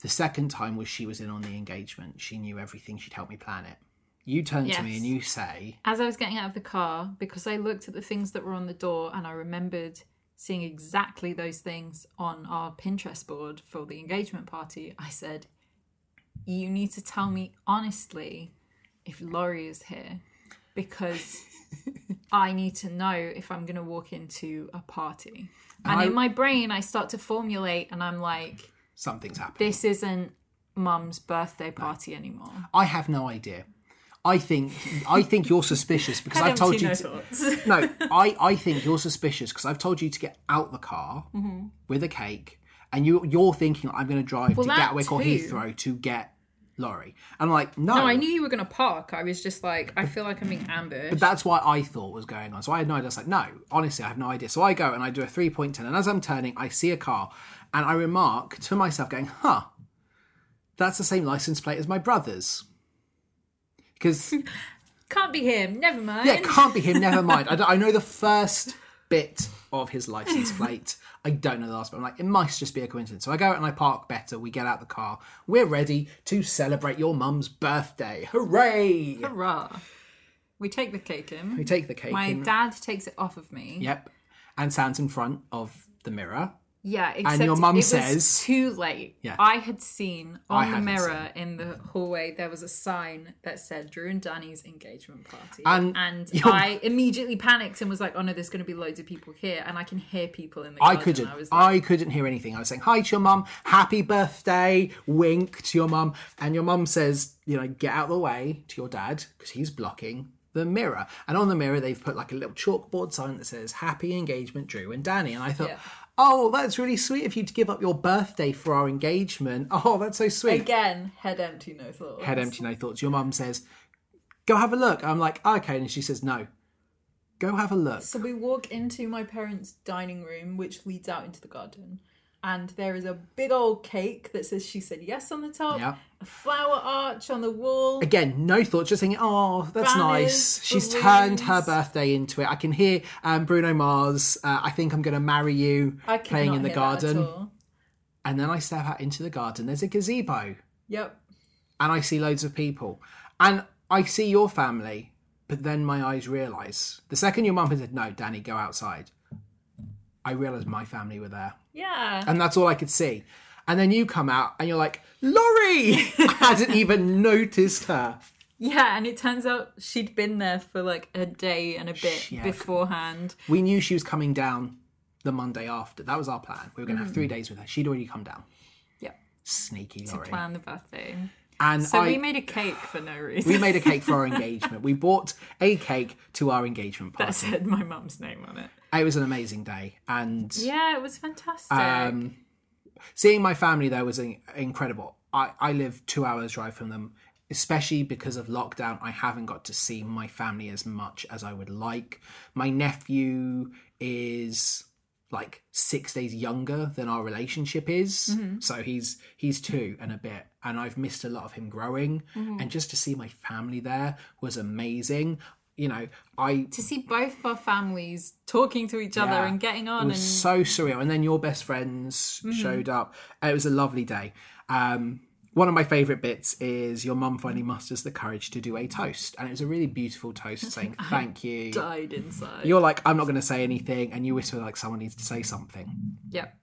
The second time was she was in on the engagement. She knew everything. She'd help me plan it. You turn to me and you say, As I was getting out of the car, because I looked at the things that were on the door and I remembered seeing exactly those things on our Pinterest board for the engagement party, I said, You need to tell me honestly if Laurie is here because I need to know if I'm going to walk into a party. And I- in my brain, I start to formulate and I'm like, something's happening. This isn't mum's birthday party anymore. I have no idea. I think I think you're suspicious because I've told you. no To, no, I, I think you're suspicious because I've told you to get out the car Mm-hmm. with a cake, and you you're thinking I'm going to drive Well, to Gatwick or. Heathrow to get Laurie. And I'm like, no, No, I knew you were going to park. I was just like, I feel like I'm being ambushed. But that's what I thought was going on. So I had no idea. I was like, no, honestly, I have no idea. So I go and I do a three point turn. And as I'm turning, I see a car and I remark to myself, going, huh, that's the same license plate as my brother's. Because, Can't be him. Never mind. yeah, can't be him. Never mind. I, I know the first bit of his license plate. I don't know the last bit. I'm like, it must just be a coincidence. So I go out and I park better. We get out the car. We're ready to celebrate your mum's birthday. Hooray! Hurrah. We take the cake in. We take the cake. My in. dad takes it off of me. Yep. And stands in front of the mirror. Yeah, except your mum says- too late. Yeah. I had seen I on the hadn't mirror in the hallway there was a sign that said Drew and Danny's engagement party, And your- I immediately panicked and was like, "Oh no, there's going to be loads of people here," and I can hear people in the. I couldn't. I was I, couldn't hear anything. I was saying hi to your mum, happy birthday, wink to your mum, and your mum says, you know, get out of the way to your dad because he's blocking the mirror. And on the mirror, they've put like a little chalkboard sign that says "Happy Engagement, Drew and Danny." And I thought, Yeah. Oh, that's really sweet of you to give up your birthday for our engagement. Oh, that's so sweet. again, head empty, no thoughts. Head empty, no thoughts. Your mum says, go have a look. I'm like, okay, and she says, no, go have a look. So we walk into my parents' dining room, which leads out into the garden. And there is a big old cake that says she said yes on the top, Yeah. a flower arch on the wall. Again, no thoughts, just thinking, oh, that's Banners, nice. She's balloons. turned her birthday into it. I can hear um, Bruno Mars, uh, I think I'm going to marry you, playing in the hear that at garden. And then I step out into the garden. There's a gazebo, Yep. and I see loads of people. And I see your family, but then my eyes realise. The second your mum had said, no, Danny, go outside, I realised my family were there. Yeah. and that's all I could see. And then you come out and you're like, Laurie! I hadn't even noticed her. Yeah, and it turns out she'd been there for like a day and a bit Yeah. beforehand. We knew she was coming down the Monday after. That was our plan. We were going to have three mm. days with her. She'd already come down. Yep. Sneaky To Laurie. plan the birthday. And So I, we made a cake for no reason. we made a cake for our engagement. We bought a cake to our engagement that party. said my mum's name on it. It was an amazing day. And Yeah, it was fantastic. um, seeing my family there was incredible. I, I live two hours drive from them, especially because of lockdown. I haven't got to see my family as much as I would like. My nephew is like six days younger than our relationship is, so he's he's two and a bit, and I've missed a lot of him growing. And just to see my family there was amazing. You know, I to see both of our families talking to each other Yeah. and getting It on was and so surreal. And then your best friends Mm-hmm. showed up. It was a lovely day. Um, one of my favourite bits is your mum finally musters the courage to do a toast. And it was a really beautiful toast saying, Thank you. died inside. You're like, I'm not going to say anything. And you whisper, like, someone needs to say something. Yep.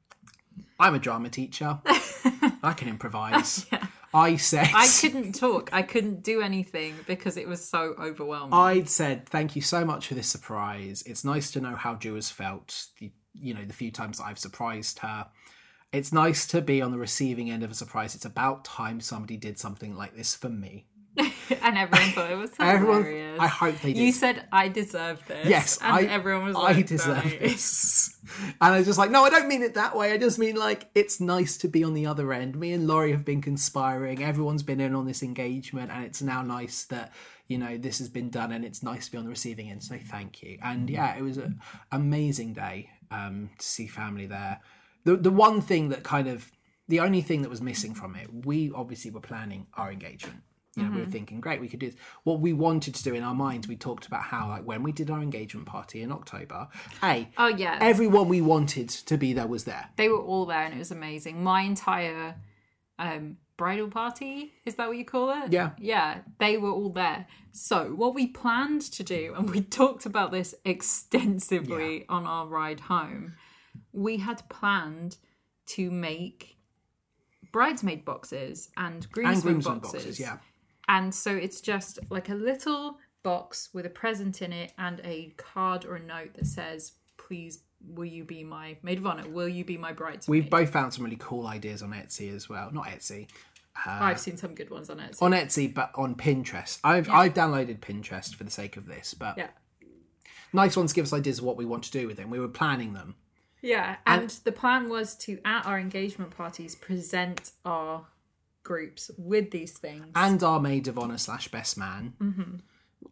I'm a drama teacher. I can improvise. I said, I couldn't talk. I couldn't do anything because it was so overwhelming. I'd said, thank you so much for this surprise. It's nice to know how Drew has felt, the, you know, the few times I've surprised her. It's nice to be on the receiving end of a surprise. It's about time somebody did something like this for me. and everyone thought it was Everyone, hilarious. I hope they did. you said I deserve this. Yes, and I, everyone was like, I deserve "No." this. And I was just like, no, I don't mean it that way. I just mean like it's nice to be on the other end. Me and Laurie have been conspiring. Everyone's been in on this engagement, and it's now nice that you know this has been done, and it's nice to be on the receiving end. So thank you. And yeah, it was an amazing day um, to see family there. The the one thing that kind of the only thing that was missing from it, we obviously were planning our engagement. You know, we were thinking, great, we could do this. What we wanted to do in our minds, we talked about how, like, when we did our engagement party in October, A, Oh yeah, everyone we wanted to be there was there. they were all there and it was amazing. My entire um, bridal party is that what you call it? Yeah. yeah. They were all there. So what we planned to do, and we talked about this extensively on our ride home, we had planned to make bridesmaid boxes and groomsmen, And groomsmen boxes. boxes, yeah. And so it's just like a little box with a present in it and a card or a note that says, "Please, will you be my maid of honor? Will you be my bridesmaid?" We've both found some really cool ideas on Etsy as well. Not Etsy. Uh, I've seen some good ones on Etsy. On Etsy, but on Pinterest. I've I've downloaded Pinterest for the sake of this, but yeah, nice ones give us ideas of what we want to do with them. We were planning them. yeah. And, the plan was to at our engagement parties present our groups with these things And our maid of honor slash best man. Mm-hmm.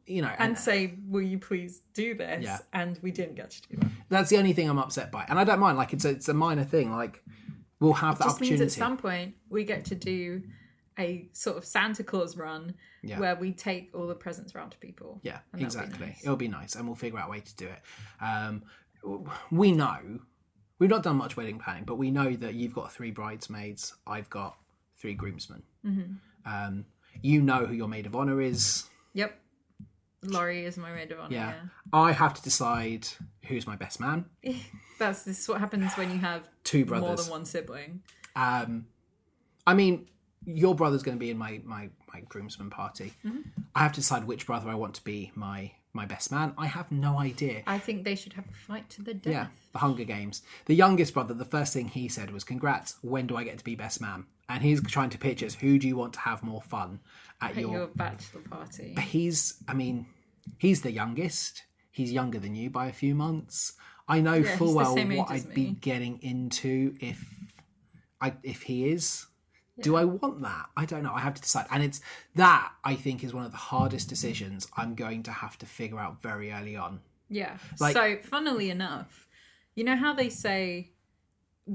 You know, and and say, "Will you please do this?" Yeah. And we didn't get to do that. that's the only thing I'm upset by. And I don't mind. Like it's a, it's a minor thing. Like we'll have the just means opportunity. at some point we get to do a sort of Santa Claus run Yeah. where we take all the presents around to people. Yeah, exactly. nice. It'll be nice, and we'll figure out a way to do it. Um, we know we've not done much wedding planning, but we know that you've got three bridesmaids. I've got three groomsmen. Mm-hmm. Um, you know who your maid of honor is. Yep. Laurie is my maid of honor. Yeah. Yeah. I have to decide who's my best man. That's this is what happens when you have Two brothers, more than one sibling. Um, I mean, your brother's going to be in my my my groomsman party. Mm-hmm. I have to decide which brother I want to be my my best man. I have no idea. I think they should have a fight to the death. Yeah, the Hunger Games. The youngest brother, the first thing he said was, "Congrats! When do I get to be best man?" And he's trying to pitch us who do you want to have more fun at, At your. your bachelor party. He's, I mean, he's the youngest. He's younger than you by a few months. I know Yeah, full well what I'd be getting into if, I if he is. Do I want that? I don't know. I have to decide, and it's that I think is one of the hardest decisions I'm going to have to figure out very early on. Yeah. Like- so, funnily enough, you know how they say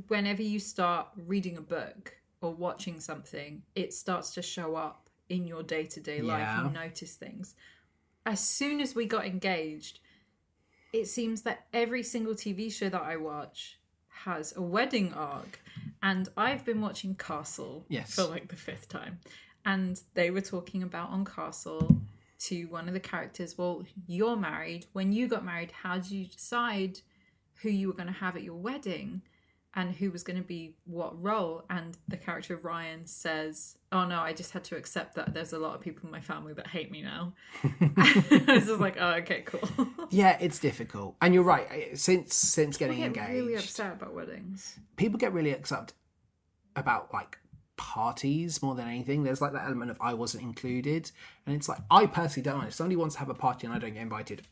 whenever you start reading a book or watching something, it starts to show up in your day to day life. You notice things. As soon as we got engaged, it seems that every single TV show that I watch has a wedding arc. And I've been watching Castle Yes. for like the fifth time. And they were talking about on Castle to one of the characters, well, you're married. When you got married, how did you decide who you were going to have at your wedding and who was going to be what role? And the character of Ryan says, Oh no, I just had to accept that there's a lot of people in my family that hate me now. I was just like, Oh, okay, cool. Yeah, it's difficult, and you're right. Since since getting I get engaged, really upset about weddings. people get really upset about like parties more than anything. There's like that element of I wasn't included, and it's like I personally don't. If somebody wants to have a party and I don't get invited,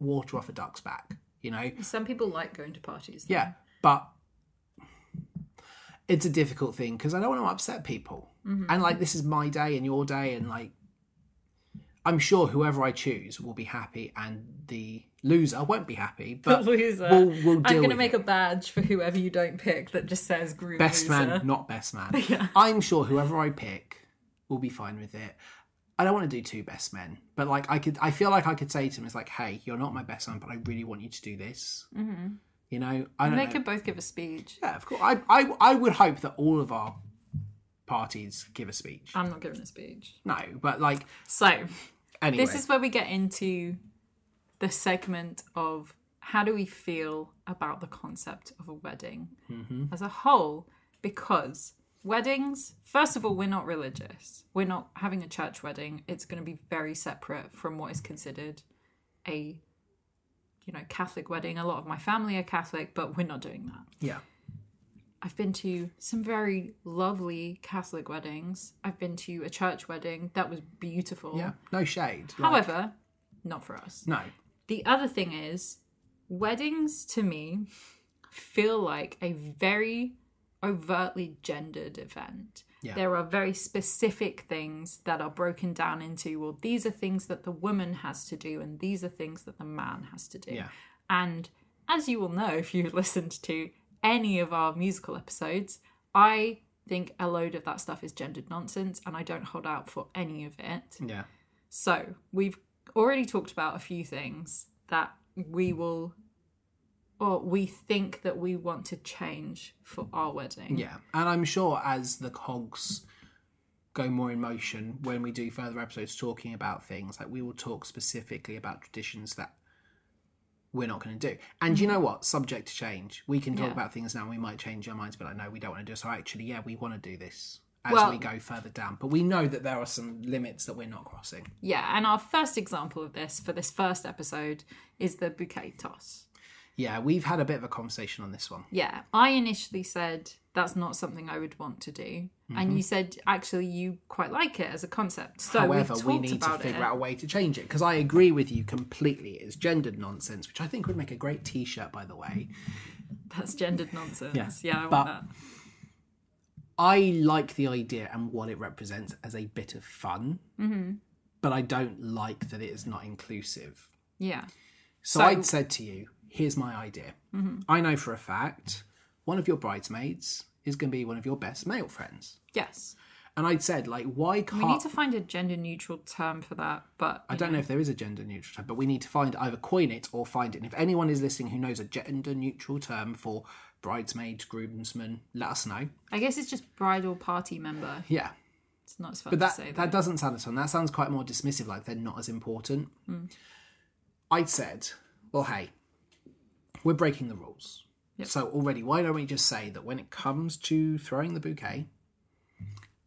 water off a duck's back. You know, Some people like going to parties. though. yeah, but it's a difficult thing because I don't want to upset people. And like this is my day and your day, and like I'm sure whoever I choose will be happy, and the loser won't be happy. But loser. we'll we'll I'm going to make it. a badge for whoever you don't pick that just says groom best loser. man, not best man. Yeah. I'm sure whoever I pick will be fine with it. I don't want to do two best men, but like I could, I feel like I could say to him, "It's like, hey, you're not my best man, but I really want you to do this." Mm-hmm. You know, I don't They know. could both give a speech. Yeah, of course. I, I, I would hope that all of our parties give a speech. I'm not giving a speech. No, but like So, anyway, this is where we get into the segment of how do we feel about the concept of a wedding mm-hmm. as a whole? Because weddings, first of all, we're not religious. We're not having a church wedding. It's going to be very separate from what is considered a you know Catholic wedding. A lot of my family are Catholic, but we're not doing that. yeah, I've been to some very lovely Catholic weddings. I've been to a church wedding that was beautiful. Yeah, no shade. Like, However, not for us. no. The other thing is, weddings to me feel like a very overtly gendered event. Yeah. There are very specific things that are broken down into, well, these are things that the woman has to do, and these are things that the man has to do. Yeah. And as you will know if you've listened to any of our musical episodes, I think a load of that stuff is gendered nonsense, and I don't hold out for any of it. Yeah. So we've already talked about a few things that we will, or we think that we want to change for our wedding. Yeah, and I'm sure as the cogs go more in motion when we do further episodes talking about things, like we will talk specifically about traditions that we're not going to do. And you know mm-hmm. what? Subject to change. We can talk Yeah. about things now. and We might change our minds, but like, no, we don't want to do it. So actually, yeah, we want to do this as Well- we go further down. But we know that there are some limits that we're not crossing. Yeah, and our first example of this for this first episode is the bouquet toss. Yeah, we've had a bit of a conversation on this one. Yeah, I initially said that's not something I would want to do, and you said actually you quite like it as a concept. So However, we need to figure it. out a way to change it because I agree with you completely. It's gendered nonsense, which I think would make a great T-shirt, by the way. That's gendered nonsense. Yeah, Yeah, I want but- that. I like the idea and what it represents as a bit of fun, mm-hmm. but I don't like that it is not inclusive. Yeah. So, So- Mm-hmm. I'd said to you, "Here's my idea. I know for a fact one of your bridesmaids is going to be one of your best male friends." Yes. And I'd said, like, why can't We need to find a gender neutral term for that, but I don't know if there is a gender neutral term, but we need to find either coin it or find it. And if anyone is listening who knows a gender neutral term for bridesmaid, groomsman, let us know. I guess it's just bridal party member. Yeah. It's not as fun But to that say. that doesn't sound as fun. That sounds quite more dismissive, like they're not as important. Hmm. I'd said, well, hey, we're breaking the rules. So already, why don't we just say that when it comes to throwing the bouquet,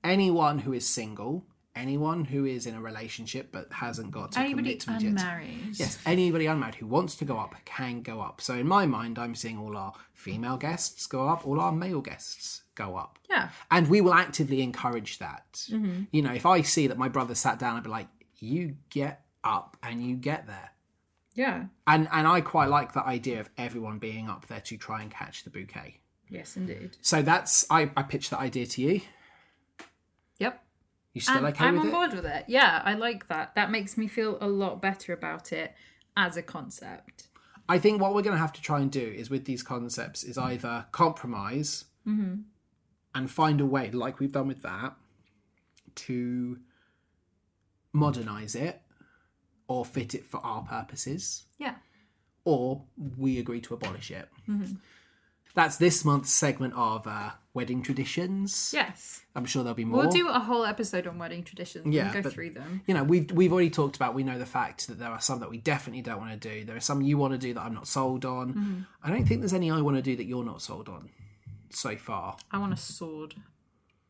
anyone who is single, anyone who is in a relationship but hasn't got to Anybody commitment yet. Yes, anybody unmarried who wants to go up can go up. So in my mind, I'm seeing all our female guests go up, all our male guests go up. Yeah. And we will actively encourage that. Mm-hmm. You know, if I see that my brother sat down, I'd be like, you get up and you get there. Yeah. And and I quite like the idea of everyone being up there to try and catch the bouquet. Yes, indeed. So that's I, I pitched that idea to you. Yep. You still And okay I'm on it? board with it. Yeah, I like that. That makes me feel a lot better about it as a concept. I think what we're going to have to try and do is with these concepts is either compromise mm-hmm. and find a way, like we've done with that, to modernize it or fit it for our purposes, Yeah. or we agree to abolish it. That's this month's segment of uh, wedding traditions. Yes. I'm sure there'll be more. We'll do a whole episode on wedding traditions Yeah, and go but- through them. you know, we've we've already talked about. We know the fact that there are some that we definitely don't want to do. There are some you want to do that I'm not sold on. Mm-hmm. I don't think there's any I want to do that you're not sold on so far. I want a sword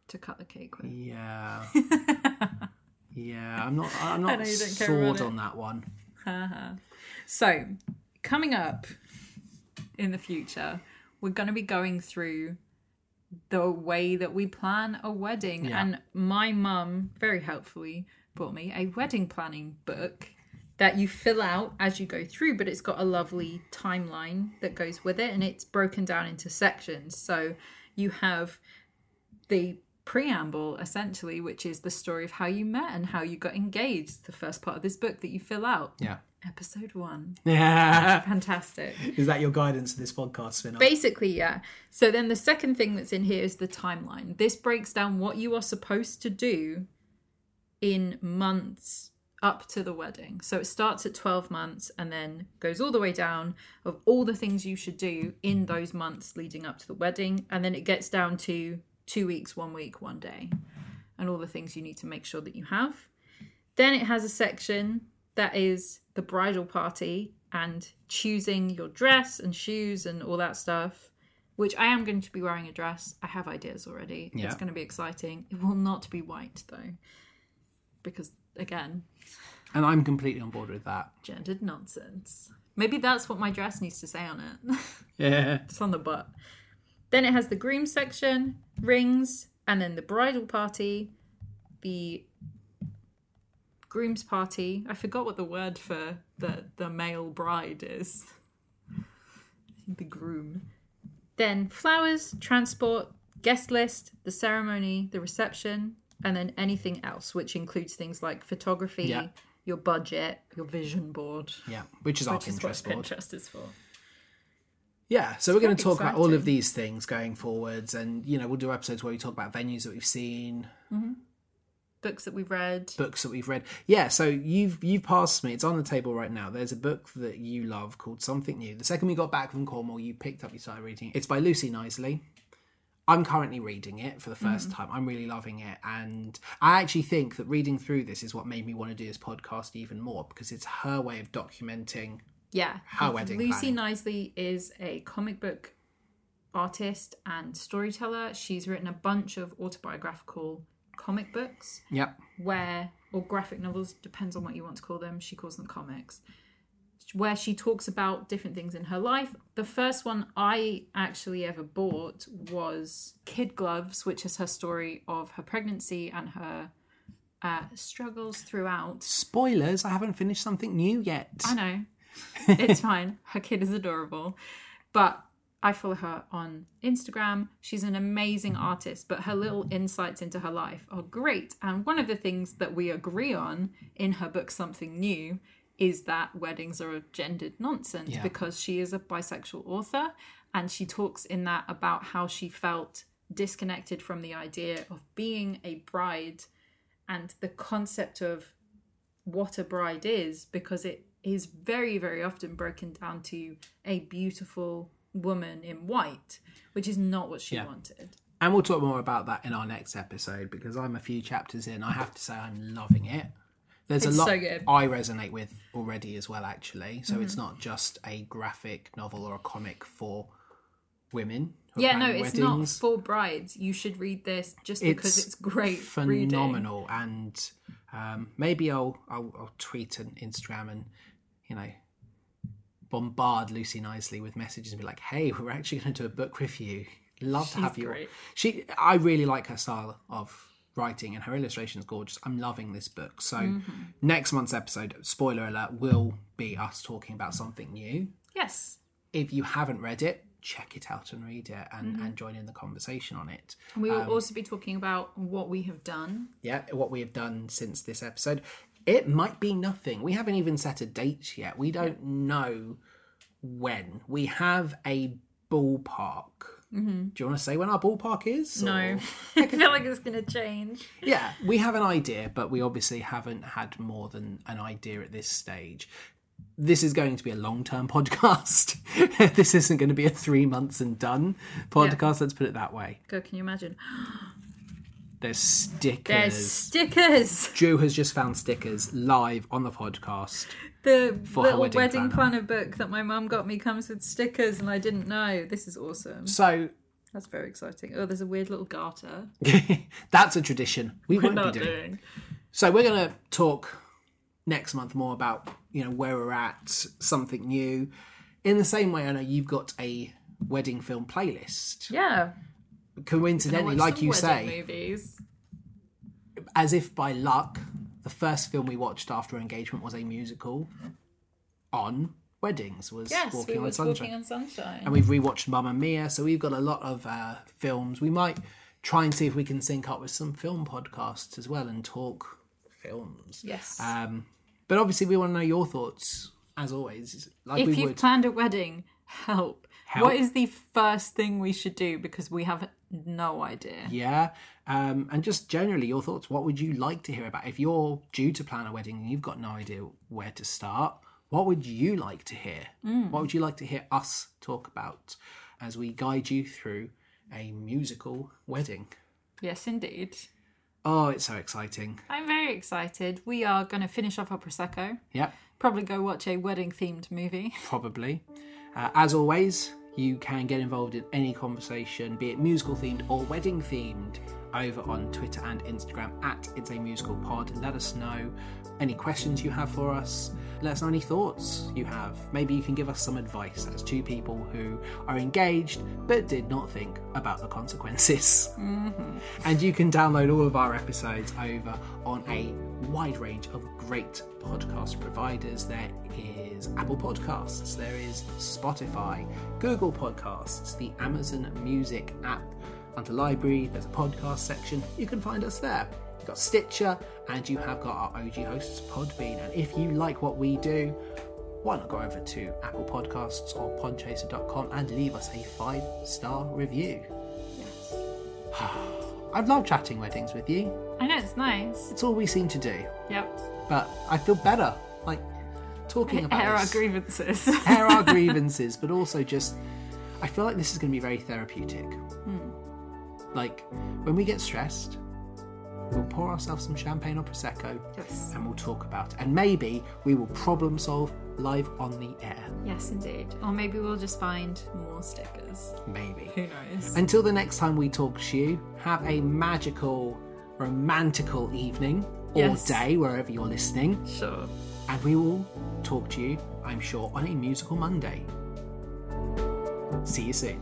to cut the cake with. Yeah, yeah. I'm not. I'm not you don't care about sold on that one. Uh-huh. So, coming up in the future, we're going to be going through the way that we plan a wedding. Yeah. And my mum very helpfully brought me a wedding planning book that you fill out as you go through, but it's got a lovely timeline that goes with it and it's broken down into sections. So, you have the preamble essentially, which is the story of how you met and how you got engaged, the first part of this book that you fill out. Yeah. Episode one. Yeah. Fantastic. Is that your guidance to this podcast spin-off? Basically, yeah. So then the second thing that's in here is the timeline. This breaks down what you are supposed to do in months up to the wedding. So it starts at 12 months and then goes all the way down of all the things you should do in those months leading up to the wedding. And then it gets down to two weeks, one week, one day, and all the things you need to make sure that you have. Then it has a section that is the bridal party and choosing your dress and shoes and all that stuff. Which I am going to be wearing a dress. I have ideas already. Yeah. It's going to be exciting. It will not be white though, because again, and I'm completely on board with that. gendered nonsense. Maybe that's what my dress needs to say on it. Yeah. it's on the butt. Then it has the groom section, rings, and then the bridal party, the groom's party. I forgot what the word for the the male bride is. The groom. Then flowers, transport, guest list, the ceremony, the reception, and then anything else, which includes things like photography, Yeah. your budget, your vision board, Yeah, which is our which is what Pinterest board. Pinterest is for. Yeah, so we're going to talk about all of these things going forwards, and you know we'll do episodes where we talk about venues that we've seen, mm-hmm. Books that we've read. books that we've read. Yeah, so you've you've passed me. It's on the table right now. There's a book that you love called Something New. The second we got back from Cornwall, you picked up, you started reading. it. It's by Lucy Knisley. I'm currently reading it for the 1st mm-hmm. time. I'm really loving it, and I actually think that reading through this is what made me want to do this podcast even more because it's her way of documenting. Yeah. Her wedding Lucy planning. Knisley is a comic book artist and storyteller. She's written a bunch of autobiographical comic books Yep. where or graphic novels depends on what you want to call them she calls them comics where she talks about different things in her life the first one i actually ever bought was kid gloves which is her story of her pregnancy and her uh, struggles throughout Spoilers. I haven't finished something new yet. i know it's fine her kid is adorable but I follow her on Instagram. She's an amazing mm-hmm. artist, but her little mm-hmm. insights into her life are great. And one of the things that we agree on in her book, Something New, is that weddings are a gendered nonsense Yeah. because she is a bisexual author and she talks in that about how she felt disconnected from the idea of being a bride and the concept of what a bride is because it is very, very often broken down to a beautiful woman in white, which is not what she Yeah. wanted. And we'll talk more about that in our next episode because I'm a few chapters in. I have to say I'm loving it. There's It's a lot so. Mm-hmm. I resonate with already as well, actually. So it's not just a graphic novel or a comic for women. Yeah, no, it's not for brides. You should read this just because it's, great reading. phenomenal. And um, maybe I'll, I'll I'll tweet and Instagram and you know bombard Lucy nicely with messages and be like, "Hey, we're actually going to do a book review. Love to have you." great. She, I really like her style of writing, and her illustration's gorgeous. I'm loving this book. So Mm-hmm. next month's episode, spoiler alert, will be us talking about something new. Yes. If you haven't read it, check it out and read it, and, Mm-hmm. and join in the conversation on it. We will Um, also be talking about what we have done. yeah, what we have done since this episode. It might be nothing. We haven't even set a date yet. We don't know when. We have a ballpark. Mm-hmm. Do you want to say when our ballpark is? No, or- I feel like it's going to change. Yeah, we have an idea, but we obviously haven't had more than an idea at this stage. This is going to be a long term podcast. this isn't going to be a three months and done podcast. Let's put it that way. God, can you imagine? There's stickers. There's stickers. Drew has just found stickers live on the podcast. The little wedding wedding, planner. planner. book that my mum got me comes with stickers, and I didn't know. This is awesome. So That's very exciting. Oh, there's a weird little garter. that's a tradition we We're won't not be doing. doing. So we're going to talk next month more about you know where we're at, something new. In the same way, I know you've got a wedding film playlist. Yeah. Coincidentally, like you say, movies. as if by luck, the first film we watched after engagement was a musical on weddings. Was Yes, Walking we on was walking on sunshine. and we've rewatched Mamma Mia, so we've got a lot of uh, films. We might try and see if we can sync up with some film podcasts as well and talk films. yes. Um, but obviously, we want to know your thoughts as always, like if we you've would. planned a wedding, help. Help. What is the first thing we should do? Because we have no idea. yeah, um, and just generally your thoughts. What would you like to hear about if you're due to plan a wedding and you've got no idea where to start? What would you like to hear? Mm. What would you like to hear us talk about as we guide you through a musical wedding? Yes, indeed. Oh, it's so exciting! I'm very excited. We are going to finish off our Prosecco. Yep. Probably go watch a wedding themed movie. probably. Uh, as always, you can get involved in any conversation, be it musical themed or wedding themed, over on Twitter and Instagram at It's a Musical Pod. Let us know any questions you have for us. Let us know any thoughts you have. Maybe you can give us some advice as two people who are engaged but did not think about the consequences. Mm-hmm. And you can download all of our episodes over on a wide range of great podcast providers. There is Apple Podcasts, there is Spotify, Google Podcasts, the Amazon Music app. Under library, there's a podcast section. You can find us there. You've got Stitcher, and you have got our OG hosts, Podbean. And if you like what we do, why not go over to Apple Podcasts or podchaser.com and leave us a five star review? Yes. I've loved chatting weddings with you. I know it's nice. It's all we seem to do. Yep. But I feel better, like talking about Air our this. grievances. air our grievances, but also just I feel like this is going to be very therapeutic. Like when we get stressed, we'll pour ourselves some champagne or prosecco, Yes. and we'll talk about it. And maybe we will problem solve live on the air. yes, indeed. Or maybe we'll just find more stickers. Maybe. Who knows? Until the next time we talk to you, have a magical, romantical evening or Yes. day wherever you're listening. Sure. And we will talk to you, I'm sure, on a musical Monday. See you soon.